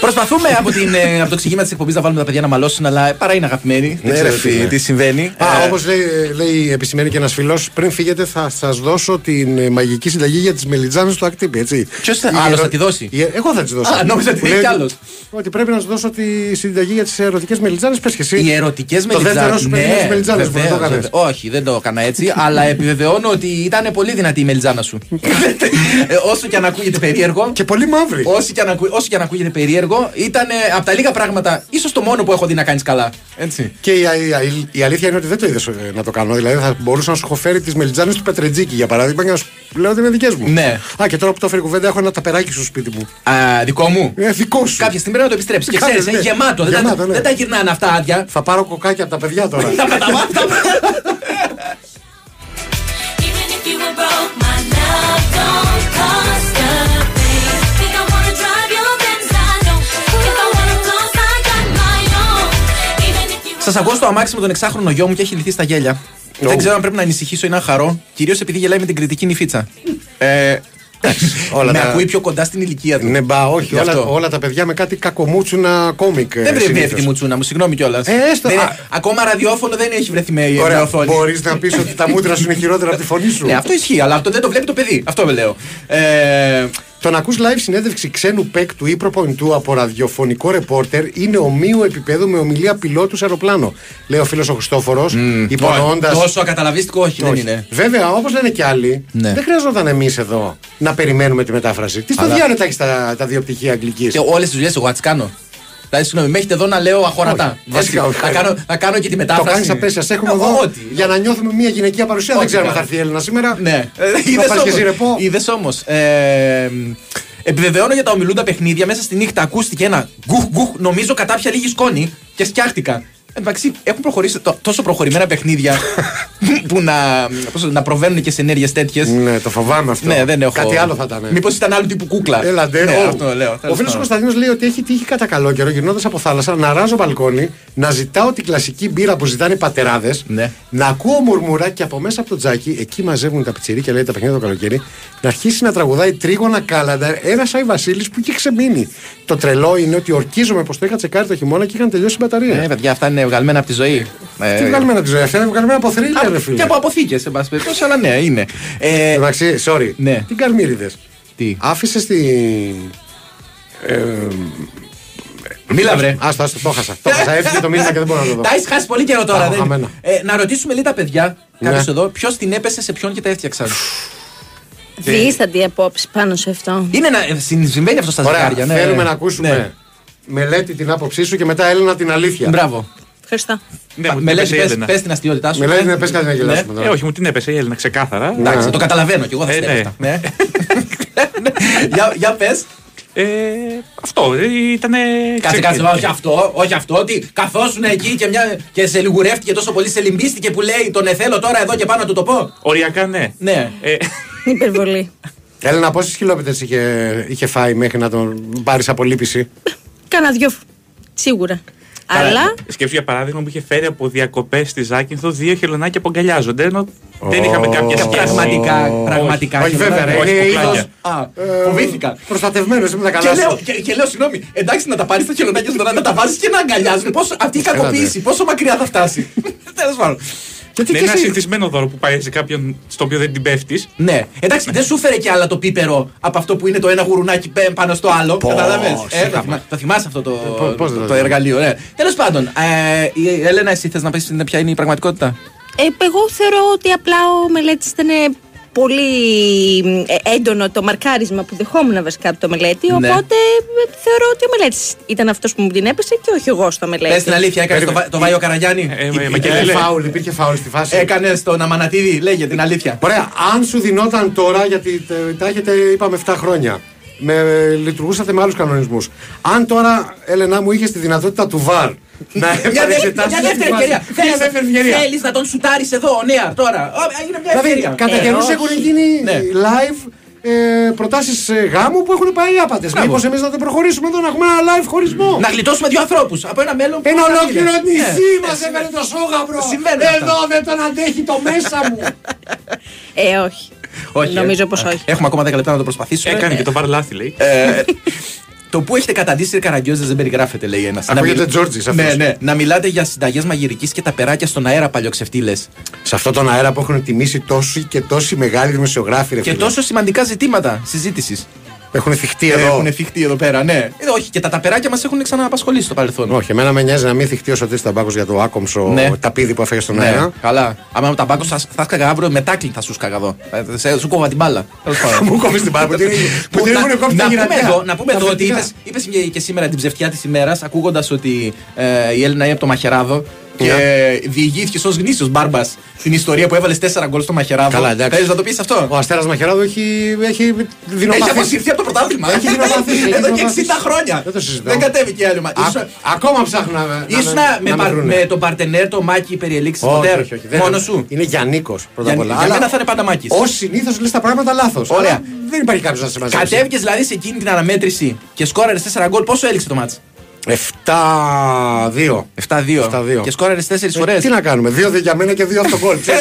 Προσπαθούμε από, την, ε, από το ξεκίνημα της εκπομπής να βάλουμε τα παιδιά να μαλώσουν, αλλά παρά είναι αγαπημένοι. Ναι, Δεν ξέρω ρε, τι, φίλε. τι συμβαίνει. Α, Ε, όπως λέει, λέει επισημαίνει και ένας φίλος, πριν φύγετε θα σας δώσω την ε, μαγική συνταγή για τις μελιτζάνες του Ακτύπη. Έτσι. Ποιος θα- Η άλλος ερω- θα τη δώσει; η- Εγώ θα της δώσω. Α, νόμιζα ότι Που έχει λέει κι άλλος. Ότι πρέπει να σου δώσω τη συνταγή για τις ερωτικές μελιτζάνες. Πες και εσύ. Οι ερωτικές Το δεύτερο σου παιδί με τις μελιτζάνες που δεν το έκανες. Όχι, δεν το έκανα έτσι, αλλά επιβεβαιώνω ότι ήταν πολύ δυνατή η μελιτζάνα σου. Ε, όσο και αν ακούγεται περίεργο. Και πολύ μαύρη. Όσο και αν, ακού- όσο και αν ακούγεται περίεργο, ήταν από τα λίγα πράγματα, ίσως το μόνο που έχω δει να κάνεις καλά. Έτσι. Και η, η- η αλήθεια είναι ότι δεν το είδες να το κάνω. Δηλαδή θα μπορούσα να σου έχω φέρει τις μελιτζάνες του Πετρετζίκη για παράδειγμα και να σου λέω ότι είναι δικές μου. Ναι. Α, και τώρα που το έφερε η κουβέντα έχω ένα ταπεράκι στο σπίτι μου. Α, δικό μου; Ε, δικό σου. Κάποια στιγμή πρέπει να το επιστρέψεις. Και Κάνε, ξέρει, ναι. είναι γεμάτο. δεν, Γεμάτο, τα, ναι. δεν τα γυρνάνε αυτά άδεια. Θα πάρω κοκάκια από τα παιδιά τώρα. Τα πεταμάτα. Even if you were broke, my love don't cost Σας ακούω στο αμάξι με τον εξάχρονο γιο μου και έχει λυθεί στα γέλια. Δεν ξέρω αν πρέπει να ανησυχήσω ή να χαρώ. Κυρίως επειδή γελάει με την κριτική νυφίτσα. Ε, Όλα με τα- ακούει πιο κοντά στην ηλικία του. Ναι, μπα, όχι. Γι' Όλα, αυτό. όλα τα παιδιά με κάτι κακομούτσουνα κόμικ. ε, Δεν βρέπει συνήθως. τη μουτσούνα μου, συγγνώμη κιόλας. Ε, έστω, α. Ακόμα ραδιόφωνο δεν έχει βρεθεί με, με Ωραία, οθόνη. μπορείς να πεις ότι τα μούτρα σου είναι χειρότερα από τη φωνή σου. Ναι, αυτό ισχύει, αλλά αυτό δεν το βλέπει το παιδί. Αυτό με λέω. Ε, Το να ακούς live συνέντευξη ξένου παίκτου ή προπονητού από ραδιοφωνικό ρεπόρτερ είναι ομοίου επίπεδου με ομιλία πιλότου σε αεροπλάνο. Λέει ο φίλος ο Χριστόφορος, υπονοώντα. Τόσο ακαταλαβίστικο, όχι, δεν είναι. Βέβαια, όπως λένε και άλλοι, Ναι. δεν χρειαζόταν εμείς εδώ να περιμένουμε τη μετάφραση. Τι στο Αλλά- διάλογο έχεις τα, τα δύο πτυχία αγγλικής; Και όλες τις δουλειές εγώ θα τις κάνω. Δηλαδή, συγγνώμη, με έχετε εδώ να λέω αχωρατά. Όχι, βασικά, Έτσι, όχι. Θα κάνω, θα κάνω και τη Το μετάφραση. κάνεις απέσια. Σε έχουμε Ε, εδώ Ό,τι. για να νιώθουμε μια γυναικεία παρουσία. Δεν Ό,τι ξέρουμε αν θα κάνω. έρθει η Έλληνα σήμερα. Ναι. Να πάρεις και εσύ ρεπό. Είδες όμως. Ε, επιβεβαιώνω για τα ομιλούντα παιχνίδια. Μέσα στη νύχτα ακούστηκε ένα γκουχ γκουχ. Νομίζω κατάπια λίγη σκόνη και σκιάχτηκα. Εντάξει, έχουν προχωρήσει τό- τόσο προχωρημένα παιχνίδια που να, πώς, να προβαίνουν και σε ενέργειες τέτοιες. Ναι, το φοβάμαι αυτό. Ναι, δεν έχω. Κάτι άλλο θα ήταν. Μήπως ήταν άλλου τύπου κούκλα. Έλαντε, ναι, ο- αυτό λέω. Ο τέλος φίλος πάντων. Κωνσταντίνος λέει ότι έχει τύχει κατά καλό καιρό γυρνώντας από θάλασσα να ράζω μπαλκόνι, να ζητάω την κλασική μπύρα που ζητάνε οι πατεράδες, Ναι. να ακούω μουρμουρά και από μέσα από το τζάκι, εκεί μαζεύουν τα πιτσιρίκια, λέει τα παιχνίδια το καλοκαίρι, να αρχίσει να τραγουδάει τρίγωνα κάλαντα ένας Άι Βασίλης που είχε ξεμείνει. Το τρελό είναι ότι ορκίζομαι πως το είχα τσεκάρει το χειμώνα και είχαν τελειώσει η μπαταρία. Ε, παιδιά, αυτά είναι βγαλμένα από τη ζωή. Ε, Τι βγάλουμε από τη ζωή, αυτά είναι βγαλμένα από θρύλια, ρε Και φίλε. από αποθήκε, σε πάση περιπτώσει, αλλά ναι, είναι. Ε, Εντάξει, sorry. Ναι. Τι καρμύριδε. Τι; Άφησες την. Ε, Μίλα, βρε. Άστα, άστα, το χάσα. Το χάσα, έφυγε το μήνυμα και δεν μπορώ να το δω. Τα έχεις χάσει πολύ καιρό Τα τώρα. έχω δεν- χαμένα. Ε, να ρωτήσουμε λίγο τα παιδιά, Ναι. κάποιος εδώ, ποιος την έπεσε σε ποιον και τα έφτιαξαν. Δίσταντη απόψη πάνω σε αυτό. Είναι ένα, ε, συν- συμβαίνει αυτό στα Ωραία, ζευγάρια. Ναι. θέλουμε να ακούσουμε Ναι. μελέτη την άποψή σου και μετά Έλληνα την αλήθεια. Μπράβο. Ευχαριστώ. Ναι, Πα- μου την Μελέτη, έπεσε η πες, Έλενα. πες την αστείωτά σου. Μελέτη, Ναι. ναι, πες κάτι να γελάσουμε Ε, τώρα. όχι, μου την έπεσε η Έλληνα, ξεκάθαρα. Εντάξει, Ναι. το καταλαβαίνω κι εγώ θα Ε, στην ναι. έπεφτα. Ναι. για, για πες. Ε, αυτό ήταν. Κάτσε, κάτσε, όχι αυτό, όχι αυτό, ότι καθόσουν εκεί και, μια, και σε λιγουρεύτηκε τόσο πολύ, σε λυμπίστηκε που λέει τον εθέλω τώρα εδώ και πάνω να του το πω. Οριακά ναι. Ναι. Ε, Υπερβολή. Έλληνα, πόσες χιλόπιτε είχε, είχε φάει μέχρι να τον πάρεις από λύπηση. Κάνα δυο. Σίγουρα. Καλά, Αλλά Σκέφτομαι για παράδειγμα που είχε φέρει από διακοπές στη Ζάκυνθο δύο χελονάκια που αγκαλιάζονται. Ενώ δεν είχαμε κάποια σχέση. Πραγματικά, πραγματικά. Όχι, βέβαια, ρε, όχι, είναι κουκλάκια. είδος Α, φοβήθηκα. Προστατευμένος, είμαι τα Και καλά λέω, σου. και, και λέω, συγγνώμη, εντάξει να τα πάρεις τα χελονάκια σου τώρα, να τα βάζεις και να αγκαλιάζουν. Πόσο, αυτή η Έλατε. κακοποίηση, πόσο μακριά θα φτάσει. Τέλος πάντων. Είναι ένα συνηθισμένο δώρο που πάει σε κάποιον στο οποίο δεν την πέφτεις. Ναι. Εντάξει, δεν σου φέρε κι άλλα το πίπερο από αυτό που είναι το ένα γουρουνάκι πέ- πάνω στο άλλο. Πω, Κατάλαβες; Ε, σίγουρα. το, θυμά- το θυμάσαι αυτό το, πώς το, δεν το το θυμάμαι. εργαλείο. Ναι. Τέλος πάντων, ε, η Έλενα, εσύ θες να πεις ποια είναι η πραγματικότητα; Ε, εγώ θεωρώ ότι απλά ο μελέτης ήταν πολύ ε, έντονο το μαρκάρισμα που δεχόμουν βασικά από το μελέτη. Ναι. Οπότε ε, θεωρώ ότι ο μελέτης ήταν αυτός που μου την έπεσε και όχι εγώ στο μελέτη. Πες την αλήθεια, έκανες το, Βα- το Βάιο Καραγιάννη. Υπήρχε φάουλ, υπήρχε φάουλ στη φάση. Έκανες τον Αμανατίδη, λέγε την αλήθεια. Ωραία, αν σου δινόταν τώρα, γιατί τε- τα έχετε, είπαμε 7 χρόνια, με, λειτουργούσατε με άλλους κανονισμούς. Αν τώρα, Έλενα μου, είχες τη δυνατότητα του VAR να Μια, δε- επανεξετάσει. μια τη δεύτερη φάση. ευκαιρία. Μια δεύτερη ευκαιρία; Θέλεις να τον σουτάρεις εδώ, on air, τώρα. Ω, Έγινε μια Δηλαδή, ευκαιρία. κατά Ε, καιρούς όχι. έχουν γίνει Ναι. live ε, προτάσεις γάμου που έχουν πάει άπατες. Μπράβο. Μήπως εμείς να το προχωρήσουμε εδώ να έχουμε ένα live χωρισμό; Να γλιτώσουμε δύο ανθρώπους από ένα μέλλον που Ένα θα ολόκληρο είναι. νησί Ναι. μας Ε, έφερε το σώγαμπρο. Συμβαίνουν Εδώ αυτά. δεν τον αντέχει το μέσα μου. Ε, όχι. Όχι, Νομίζω ε. πως όχι. Έχουμε ακόμα 10 λεπτά να το προσπαθήσουμε. Έκανε και το βαρ λάθη, λέει. Ε, το που έχετε καταντήσει καραγκιόζε δεν περιγράφεται, λέει ένας. Ακούγεται Τζόρτζης αυτός. Ναι, ναι. Να μιλάτε για συνταγές μαγειρικής και τα περάκια στον αέρα παλιοξεφτύλε. Σε αυτόν τον αέρα που έχουν τιμήσει τόσοι και τόσοι μεγάλοι δημοσιογράφοι, ρε Και φίλε. τόσο σημαντικά ζητήματα συζήτησης. Έχουν θυχτεί εδώ. Έχουν θυχτεί εδώ πέρα, ναι. Ε, όχι, και τα ταπεράκια μας έχουν ξανααπασχολήσει στο παρελθόν. Όχι, εμένα με νοιάζει να μην θυχτεί ο Σωτής Ταμπάκος για το άκομψο Ναι. ταπίδι που έφεγε στον Ναι, αέρα. καλά. Άμα τα μπάκο θα, θα σκάγα αύριο με τάκλι θα σου σκάγα εδώ. Ε, σε- Σου κόβα την μπάλα. Τέλος πάντων. Μου κόβεις την μπάλα, που την- που Που την να- έχουν κόψει τα να πούμε γυρατιά. εδώ, να πούμε Τα εδώ ότι φετικά. είπες, είπες και, και σήμερα την ψευτιά της ημέρας ακούγοντας ότι ε, η Έλληνα είναι από το Μαχεράδο και διηγήθηκε ως γνήσιος μπάρμπας την ιστορία που έβαλες 4 γκολ στο Μαχεράδο. Καλά, εντάξει. Θέλεις να το πεις αυτό; Ο Αστέρας Μαχαιράδου έχει, έχει Έχει δεινοπαθήσει. αποσυρθεί από το πρωτάθλημα. Έχει δεινοπαθήσει, έχει Εδώ και 60 δεινοπαθήσει. χρόνια. Δεν το συζητώ. Δεν κατέβηκε η άλλη ομάδα. Α- Ήσουν- Ακόμα ψάχνω να, να, Ήσουν να, με, να με παρ- βρούνε. με τον παρτενέρ, το Μάκη περιελήξη όχι, μοντέρ. όχι, όχι, δεν- Μόνος σου. Είναι Γιάννικος πρώτα απ' Για, όλα. για μένα θα είναι πάντα Μάκης. Ω συνήθως λες τα πράγματα λάθος. Ωραία. Δεν υπάρχει κάποιος να σε μαζέψει. Κατέβηκες δηλαδή σε εκείνη την αναμέτρηση και σκόραρες 4 γκολ. Πόσο έληξε το μάτς; 7-2. 7-2. 7-2. Και σκόραρες 4 Ε, φορές. Τι να κάνουμε, δύο για μένα και δύο αυτογκόλ. ξέρεις.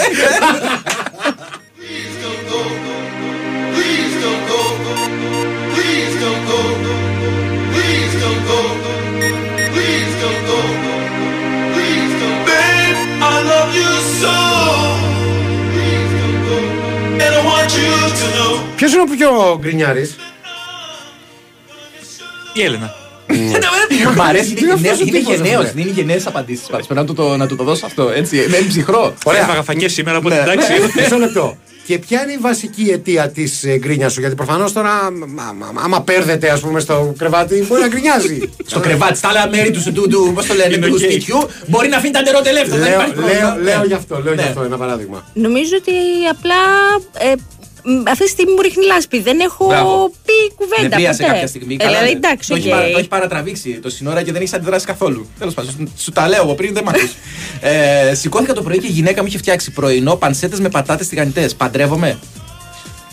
Ποιος είναι ο πιο γκρινιάρης; Η Έλενα. Μ' αρέσει. Τι είναι Είναι, αυτός ο είναι τύπος, ρε γενναίος. φίλε. Είναι γενναίες απαντήσεις. Πρέπει να του το, να του το δώσω αυτό. Έτσι. Με ψυχρό. Ωραία. Έφαγα φακές σήμερα, οπότε Ναι. εντάξει. Μισό λεπτό. Και ποια είναι η βασική αιτία της γκρίνιας σου, Γιατί προφανώς τώρα, μα- μα- άμα παίρνετε, ας πούμε, στο κρεβάτι, μπορεί να γκρινιάζει. Στο κρεβάτι, στα άλλα μέρη του, του, του πώς το λένε, Είναι του οκ. σπιτιού, μπορεί να αφήνει τα νερό τελευταία. Δεν λέω, υπάρχει πρόβλημα. λέω, λέω Ναι. γι' αυτό, λέω γι' Ναι. αυτό ένα παράδειγμα. Νομίζω ότι απλά ε, μ, αυτή τη στιγμή μου ρίχνει λάσπη. Δεν έχω Μπράβο. πει κουβέντα. Νευρίασε ποτέ. κάποια στιγμή. Ε, Καλά, δηλαδή, ναι. εντάξει, το, έχει οκ. παρα- το έχει παρατραβήξει το σύνορα και δεν έχεις αντιδράσει καθόλου. Τέλος πάντων, σου, σου τα λέω εγώ πριν, δεν μ' ακούς. ε, σηκώθηκα το πρωί και η γυναίκα μου είχε φτιάξει πρωινό πανσέτες με πατάτες τηγανιτές. Παντρεύομαι.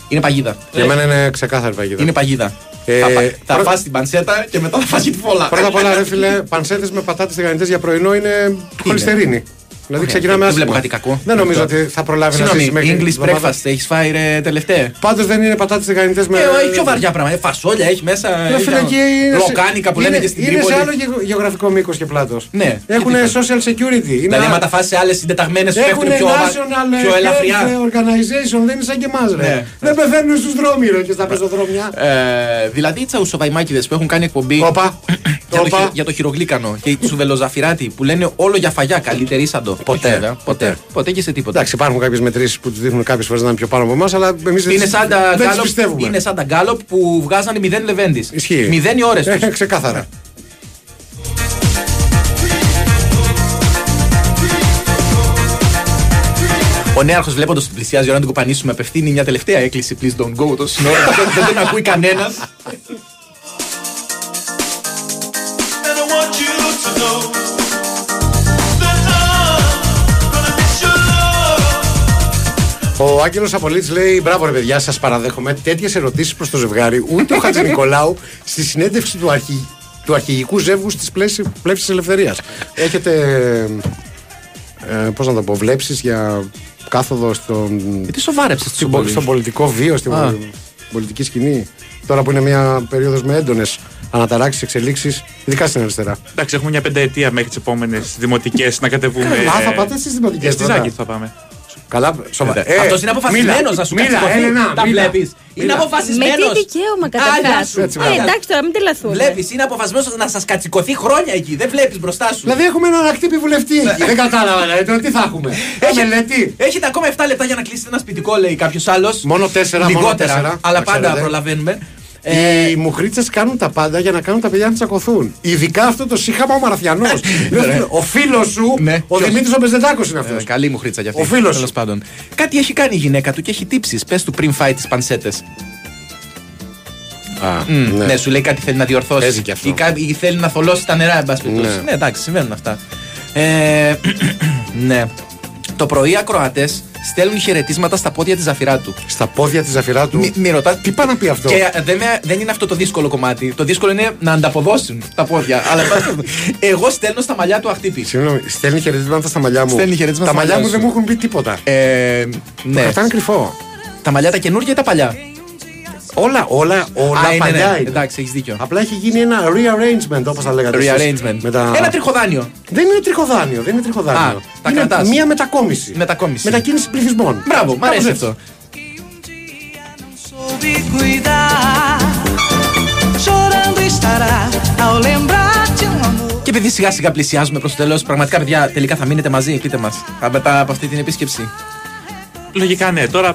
Είναι παγίδα. Για μένα είναι ξεκάθαρη παγίδα. Είναι παγίδα. Ε, θα φά- θα πρώτα- φας την πανσέτα και μετά θα φας και τη φόλα. Πρώτα απ' όλα, ρε φίλε, πανσέτες με πατάτες τηγανιτές για πρωινό είναι χολυστερίνη. Δηλαδή Ωραία, ξεκινάμε δεν άσχημα. βλέπω κάτι κακό. Δεν νομίζω Αυτό. ότι θα προλάβει να ζήσει Συγγνώμη, μέχρι English την εβδομάδα. breakfast έχεις φάει ρε τελευταία. Πάντως δεν είναι πατάτες τηγανιτέ με. Ε, έχει πιο βαριά πράγματα. Ε, Φασόλια έχει μέσα. Ρε έχει φίλε, εκεί είναι σε- Λοκάνικα που λένε είναι- και στην Είναι Τρίπολη. σε άλλο γεω- γεωγραφικό μήκος και πλάτος. Ναι. Έχουν τι social security. Είναι Δηλαδή, α- άμα τα φάσει σε άλλες συντεταγμένες που Έχουν πέφτουν πιο, national πιο ελαφριά. health organization, δεν είναι σαν και εμάς ρε. Ναι. Δεν πεθαίνουν στους δρόμοι ρε και στα πεζοδρόμια. Ε, δηλαδή οι τσαουσοβαϊμάκιδε που έχουν κάνει εκπομπή Όπα. για, το, Όπα. χει- για το χειρογλίκανο και του βελοζαφυράτη που λένε όλο για φαγιά, καλύτερη ήσαντο. Ποτέ. Όχι, βέβαια, ποτέ. Ποτέ και σε τίποτα. Εντάξει, υπάρχουν κάποιες μετρήσεις που του δείχνουν κάποιες φορές να είναι πιο πάνω από εμάς, αλλά εμείς δεν, Είναι τις- σαν, τα δεν τις Gallup- πιστεύουμε. είναι σαν τα γκάλοπ που βγάζανε μηδέν λεβέντης. Ισχύει. Μηδέν οι ώρε Ε, του. ξεκάθαρα. Ο νέαρχος βλέποντας ότι πλησιάζει η ώρα να την κουπανίσουμε, απευθύνει μια τελευταία έκκληση. Please don't go το σύνορο. δεν, δεν τον ακούει κανένας. Ο Άγγελος Απολίτη λέει: Μπράβο, ρε παιδιά, σας παραδέχομαι. Τέτοιες ερωτήσεις προς το ζευγάρι ούτε ο Χατζη Νικολάου στη συνέντευξη του, αρχι... του αρχηγικού ζεύγου τη πλεύση ελευθερίας. Έχετε. Ε, Πώς να το πω, βλέψεις για κάθοδο στον, Γιατί σοβάρεψες στην πο- στον πολιτικό βίο. Στην... Α. πολιτική σκηνή. Τώρα που είναι μια περίοδος με έντονες αναταράξεις, εξελίξεις, ειδικά στην αριστερά. Εντάξει, έχουμε μια πενταετία μέχρι τις επόμενες δημοτικές να κατεβούμε. Α, θα πάτε στις δημοτικές Στη Ζάκη θα πάμε. Καλά, σοβαρά. Ε, Αυτός είναι αποφασισμένος να σου μίλα, κατσικωθεί. Έλενα, Τα μίλα. βλέπεις. Είναι Μίλα. Με αποφασισμένος. τι δικαίωμα Άνια καταρχά. σου. Έτσι, Ε, μπράβο. εντάξει τώρα, μην τελαθούμε. Βλέπεις, είναι αποφασισμένος να σας κατσικωθεί χρόνια εκεί. Δεν βλέπεις μπροστά σου. Δηλαδή έχουμε έναν ακτύπη βουλευτή εκεί. Δεν κατάλαβα, δηλαδή τώρα τι θα έχουμε. Ε, μελέτη. Έχετε ακόμα 7 λεπτά για να κλείσετε ένα σπιτικό, λέει κάποιος άλλος. Μόνο τέσσερα, μόνο Λιγότερα, τέσσερα, αλλά να πάντα ξέρετε. Προλαβαίνουμε. Οι μουχρίτσε κάνουν τα πάντα για να κάνουν τα παιδιά να τσακωθούν. Ειδικά αυτό το σύγχαμα ο Μαραθιανός. ο φίλος σου, ο ποιος; Δημήτρης ο Μπεζεντάκος είναι αυτός. Ε, καλή μου χρήτσα για αυτή. Ο φίλος Τέλος σου. πάντων. Κάτι έχει κάνει η γυναίκα του και έχει τύψεις. Πες του πριν φάει τις πανσέτες. ναι. ναι. σου λέει κάτι θέλει να διορθώσει. Παίζει και αυτό. Ή, κα- ή θέλει να θολώσει τα νερά, εν πάση περιπτώσει. Ναι. Ναι, εντάξει, συμβαίνουν αυτά. Ε, ναι. Το πρωί ακροατές στέλνουν χαιρετίσματα στα πόδια της ζαφυρά του. Στα πόδια της ζαφυρά του; Μη, μη ρωτάς. Τι πάει να πει αυτό; Και ε, δεν, με- δεν είναι αυτό το δύσκολο κομμάτι. Το δύσκολο είναι να ανταποδώσουν τα πόδια. Αλλά εν πάση περιπτώσει, εγώ στέλνω στα μαλλιά του αχτύπη. Συγγνώμη, στέλνει χαιρετίσματα στα μαλλιά μου. Στέλνει χαιρετίσματα Τα στα μαλλιά μαλλιά μου δεν σου. μου έχουν πει τίποτα. Ε, ναι. Το κρατάνε κρυφό. Τα μαλλιά τα καινούργια ή τα παλιά; Όλα, όλα, όλα Α, είναι, παλιά ναι. είναι. Εντάξει, έχεις δίκιο. Απλά έχει γίνει ένα rearrangement όπως τα λέγατε. εσείς. Rearrangement. Με τα... Ένα τριχοδάνιο. Δεν είναι τριχοδάνιο, δεν είναι τριχοδάνιο. Α, τα είναι κρατάς. μία μετακόμιση. Μετακόμιση. Μετακίνηση πληθυσμών. Μπράβο, μ' αρέσει Κάπως έτσι. αυτό. soube cuidar. Chorando estará ao lembrar de um amor. Και επειδή σιγά σιγά πλησιάζουμε προς το τέλος, πραγματικά παιδιά τελικά θα μείνετε μαζί, πείτε μας. Μετά από αυτή την επίσκεψη. Λογικά ναι, τώρα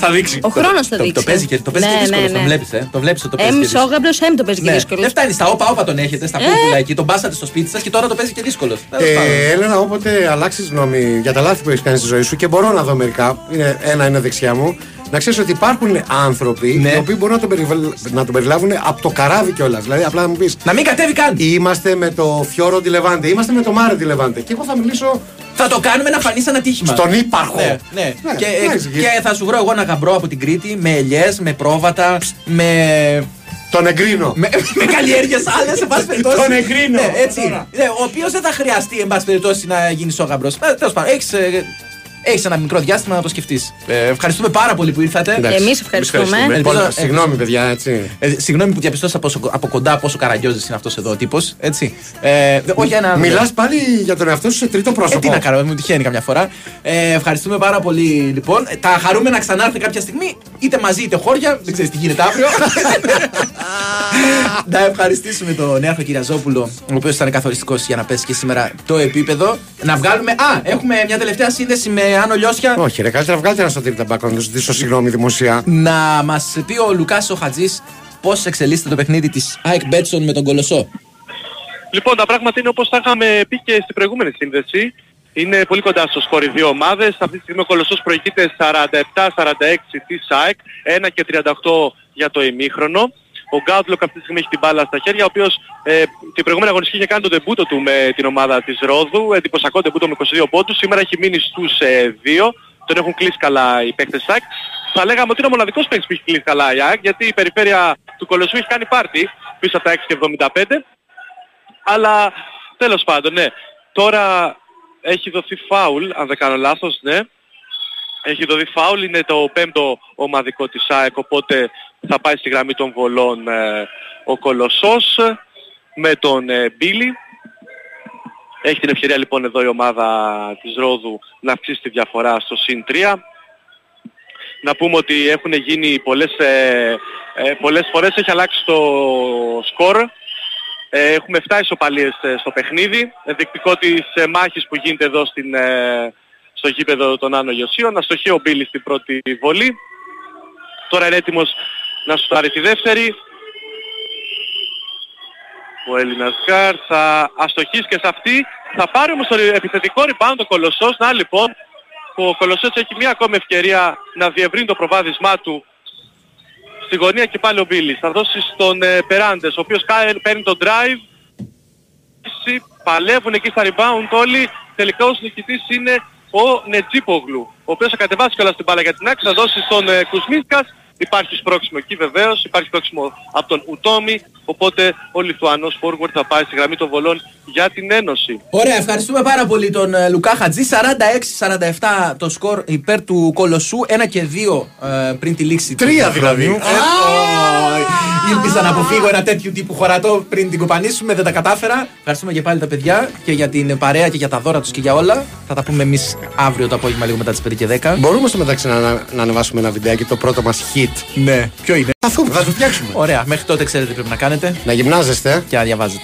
θα δείξει. Ο χρόνος θα Το, δείξει. το παίζει και, το παίζει Ναι, και δύσκολο, ναι, το ναι. βλέπεις, ε. Το βλέπεις ότι το παίζει. Εμ και δύσκολο. σόγαμπλο, εμ το παίζει και Ναι. δύσκολο. Δεν φτάνει, στα όπα όπα τον έχετε, στα Ε. κούκουλα εκεί, τον πάσατε στο σπίτι σας και τώρα το παίζει και δύσκολο. Τέλος πάντων. Ε, Έλενα, όποτε αλλάξεις γνώμη για τα λάθη που έχεις κάνει στη ζωή σου και μπορώ να δω μερικά, είναι, ένα είναι δεξιά μου, να ξέρεις ότι υπάρχουν άνθρωποι Ναι. οι οποίοι μπορούν να τον, περιβα- να τον περιλάβουν από το καράβι κιόλας. Δηλαδή, απλά να μου πεις. Να μην κατέβει καν. Είμαστε με το Φιόρο τη Λεβάντε, είμαστε με το Μάρε τη Λεβάντε. Και εγώ θα μιλήσω Θα το κάνουμε να φανεί σαν ατύχημα. στον ύπαρχο. Ναι, ναι. Ναι, και, εντάξει, και θα σου βρω εγώ ένα γαμπρό από την Κρήτη με ελιές, με πρόβατα, με. Τον εγκρίνω. Με, με καλλιέργειες άλλες, εν πάση περιπτώσει. Τον εγκρίνω. Ναι, έτσι. Ναι, ο οποίος δεν θα χρειαστεί, εν πάση περιπτώσει, να γίνεις ο γαμπρός. Τέλος πάντων, έχεις έχεις ένα μικρό διάστημα να το σκεφτείς. Ε, ευχαριστούμε πάρα πολύ που ήρθατε. Εντάξει. Εμείς ευχαριστούμε. Ελπίζω- Λοιπόν, ε, συγγνώμη, παιδιά, έτσι. ε, συγγνώμη που διαπιστώσα από, από κοντά πόσο καραγκιόζης είναι αυτός εδώ ο τύπος. Έτσι. Ε, δε- όχι ένα. Μιλάς πάλι για τον εαυτό σου σε τρίτο Ε, πρόσωπο. τι να κάνω, μου τυχαίνει καμιά φορά. Ε, ευχαριστούμε πάρα πολύ λοιπόν. Ε, Τα χαρούμε να ξανάρθετε κάποια στιγμή, είτε μαζί είτε χώρια. Δεν ξέρεις τι γίνεται αύριο. να ευχαριστήσουμε τον Νέαρχο Κυριαζόπουλο, ο οποίος ήταν καθοριστικός για να πέσει και σήμερα το επίπεδο. Να βγάλουμε. Α, έχουμε μια τελευταία σύνδεση με Άνω Λιώσια. Όχι, ρε, καλύτερα βγάλτε ένα σωτήρι ταμπάκο να τους ζητήσω συγγνώμη δημοσία. Να μας πει ο Λουκάς ο Χατζής πώς εξελίσσεται το παιχνίδι της ΑΕΚ Μπέτσον με τον Κολοσσό. Λοιπόν, τα πράγματα είναι όπως τα είχαμε πει και στην προηγούμενη σύνδεση. Είναι πολύ κοντά στο σκορ οι δύο ομάδες. Αυτή τη στιγμή ο Κολοσσός προηγείται 47-46 της ΑΕΚ, 1 και 38 για το ημίχρονο. Ο Γκάουτλοκ αυτή τη στιγμή έχει την μπάλα στα χέρια, ο οποίος ε, την προηγούμενη αγωνιστική είχε κάνει το ντεμπούτο του με την ομάδα της Ρόδου, εντυπωσιακό ντεμπούτο με 22 πόντους, σήμερα έχει μείνει στους ε, 2, τον έχουν κλείσει καλά οι παίκτες της ΑΕΚ. Θα λέγαμε ότι είναι ο μοναδικός παίκτης που έχει κλείσει καλά η ΑΕΚ, γιατί η περιφέρεια του Κολοσσού έχει κάνει πάρτι πίσω από τα 6 και 75. Αλλά τέλος πάντων, ναι. Τώρα έχει δοθεί φάουλ, αν δεν κάνω λάθος, ναι. Έχει δοθεί φάουλ, είναι το πέμπτο ομαδικό της ΑΕΚ, οπότε θα πάει στη γραμμή των βολών ε, ο Κολοσσός με τον ε, Μπίλι. Έχει την ευκαιρία λοιπόν εδώ η ομάδα της Ρόδου να αυξήσει τη διαφορά στο συν 3. Να πούμε ότι έχουν γίνει πολλές, ε, ε, πολλές φορές, έχει αλλάξει το σκορ. Ε, έχουμε 7 ισοπαλίες ε, στο παιχνίδι. Ενδεικτικό της ε, μάχης που γίνεται εδώ στην, ε, στο γήπεδο των Άνω Ιωσίων. Αστοχεί ο Μπίλης στην πρώτη βολή. Τώρα είναι έτοιμος να σου πάρει τη δεύτερη. Ο Έλληνας Γκάρ θα αστοχίσει και σε αυτή. Θα πάρει όμως το επιθετικό rebound ο Κολοσσός. Να λοιπόν, ο Κολοσσός έχει μία ακόμη ευκαιρία να διευρύνει το προβάδισμά του στη γωνία και πάλι ο Μπίλης. Θα δώσει στον ε, Περάντες, ο οποίος κα- παίρνει τον drive. Εσύ, Παλεύουν εκεί στα rebound όλοι. Τελικά ο νικητής είναι ο Νετζίπογλου, ο οποίος θα κατεβάσει κιόλας την μπάλα για την άκρη. Θα δώσει στον ε, Κουσμίσκας Υπάρχει σπρώξιμο εκεί βεβαίως, υπάρχει σπρώξιμο από τον Ουτόμι, οπότε ο Λιθουανός forward θα πάει στη γραμμή των βολών για την Ένωση. Ωραία, ευχαριστούμε πάρα πολύ τον ε, Λουκά Χατζή. 46-47 το σκορ υπέρ του Κολοσσού. 1 και 2 ε, πριν τη λήξη του Τρία δηλαδή. χρόνου. Ε, ω, Ήλπιζα να αποφύγω ένα τέτοιο τύπου χωρατό πριν την κοπανίσουμε, δεν τα κατάφερα. Ευχαριστούμε και πάλι τα παιδιά και για την παρέα και για τα δώρα τους και για όλα. Θα τα πούμε εμείς αύριο το απόγευμα λίγο μετά τις 5 και 10. Μπορούμε στο μεταξύ να, να ανεβάσουμε ένα βιντεάκι, το πρώτο μας hit. Ναι, ποιο είναι; Θα δούμε, θα το φτιάξουμε. Ωραία, μέχρι τότε ξέρετε τι πρέπει να κάνετε Να γυμνάζεστε. και να διαβάζετε.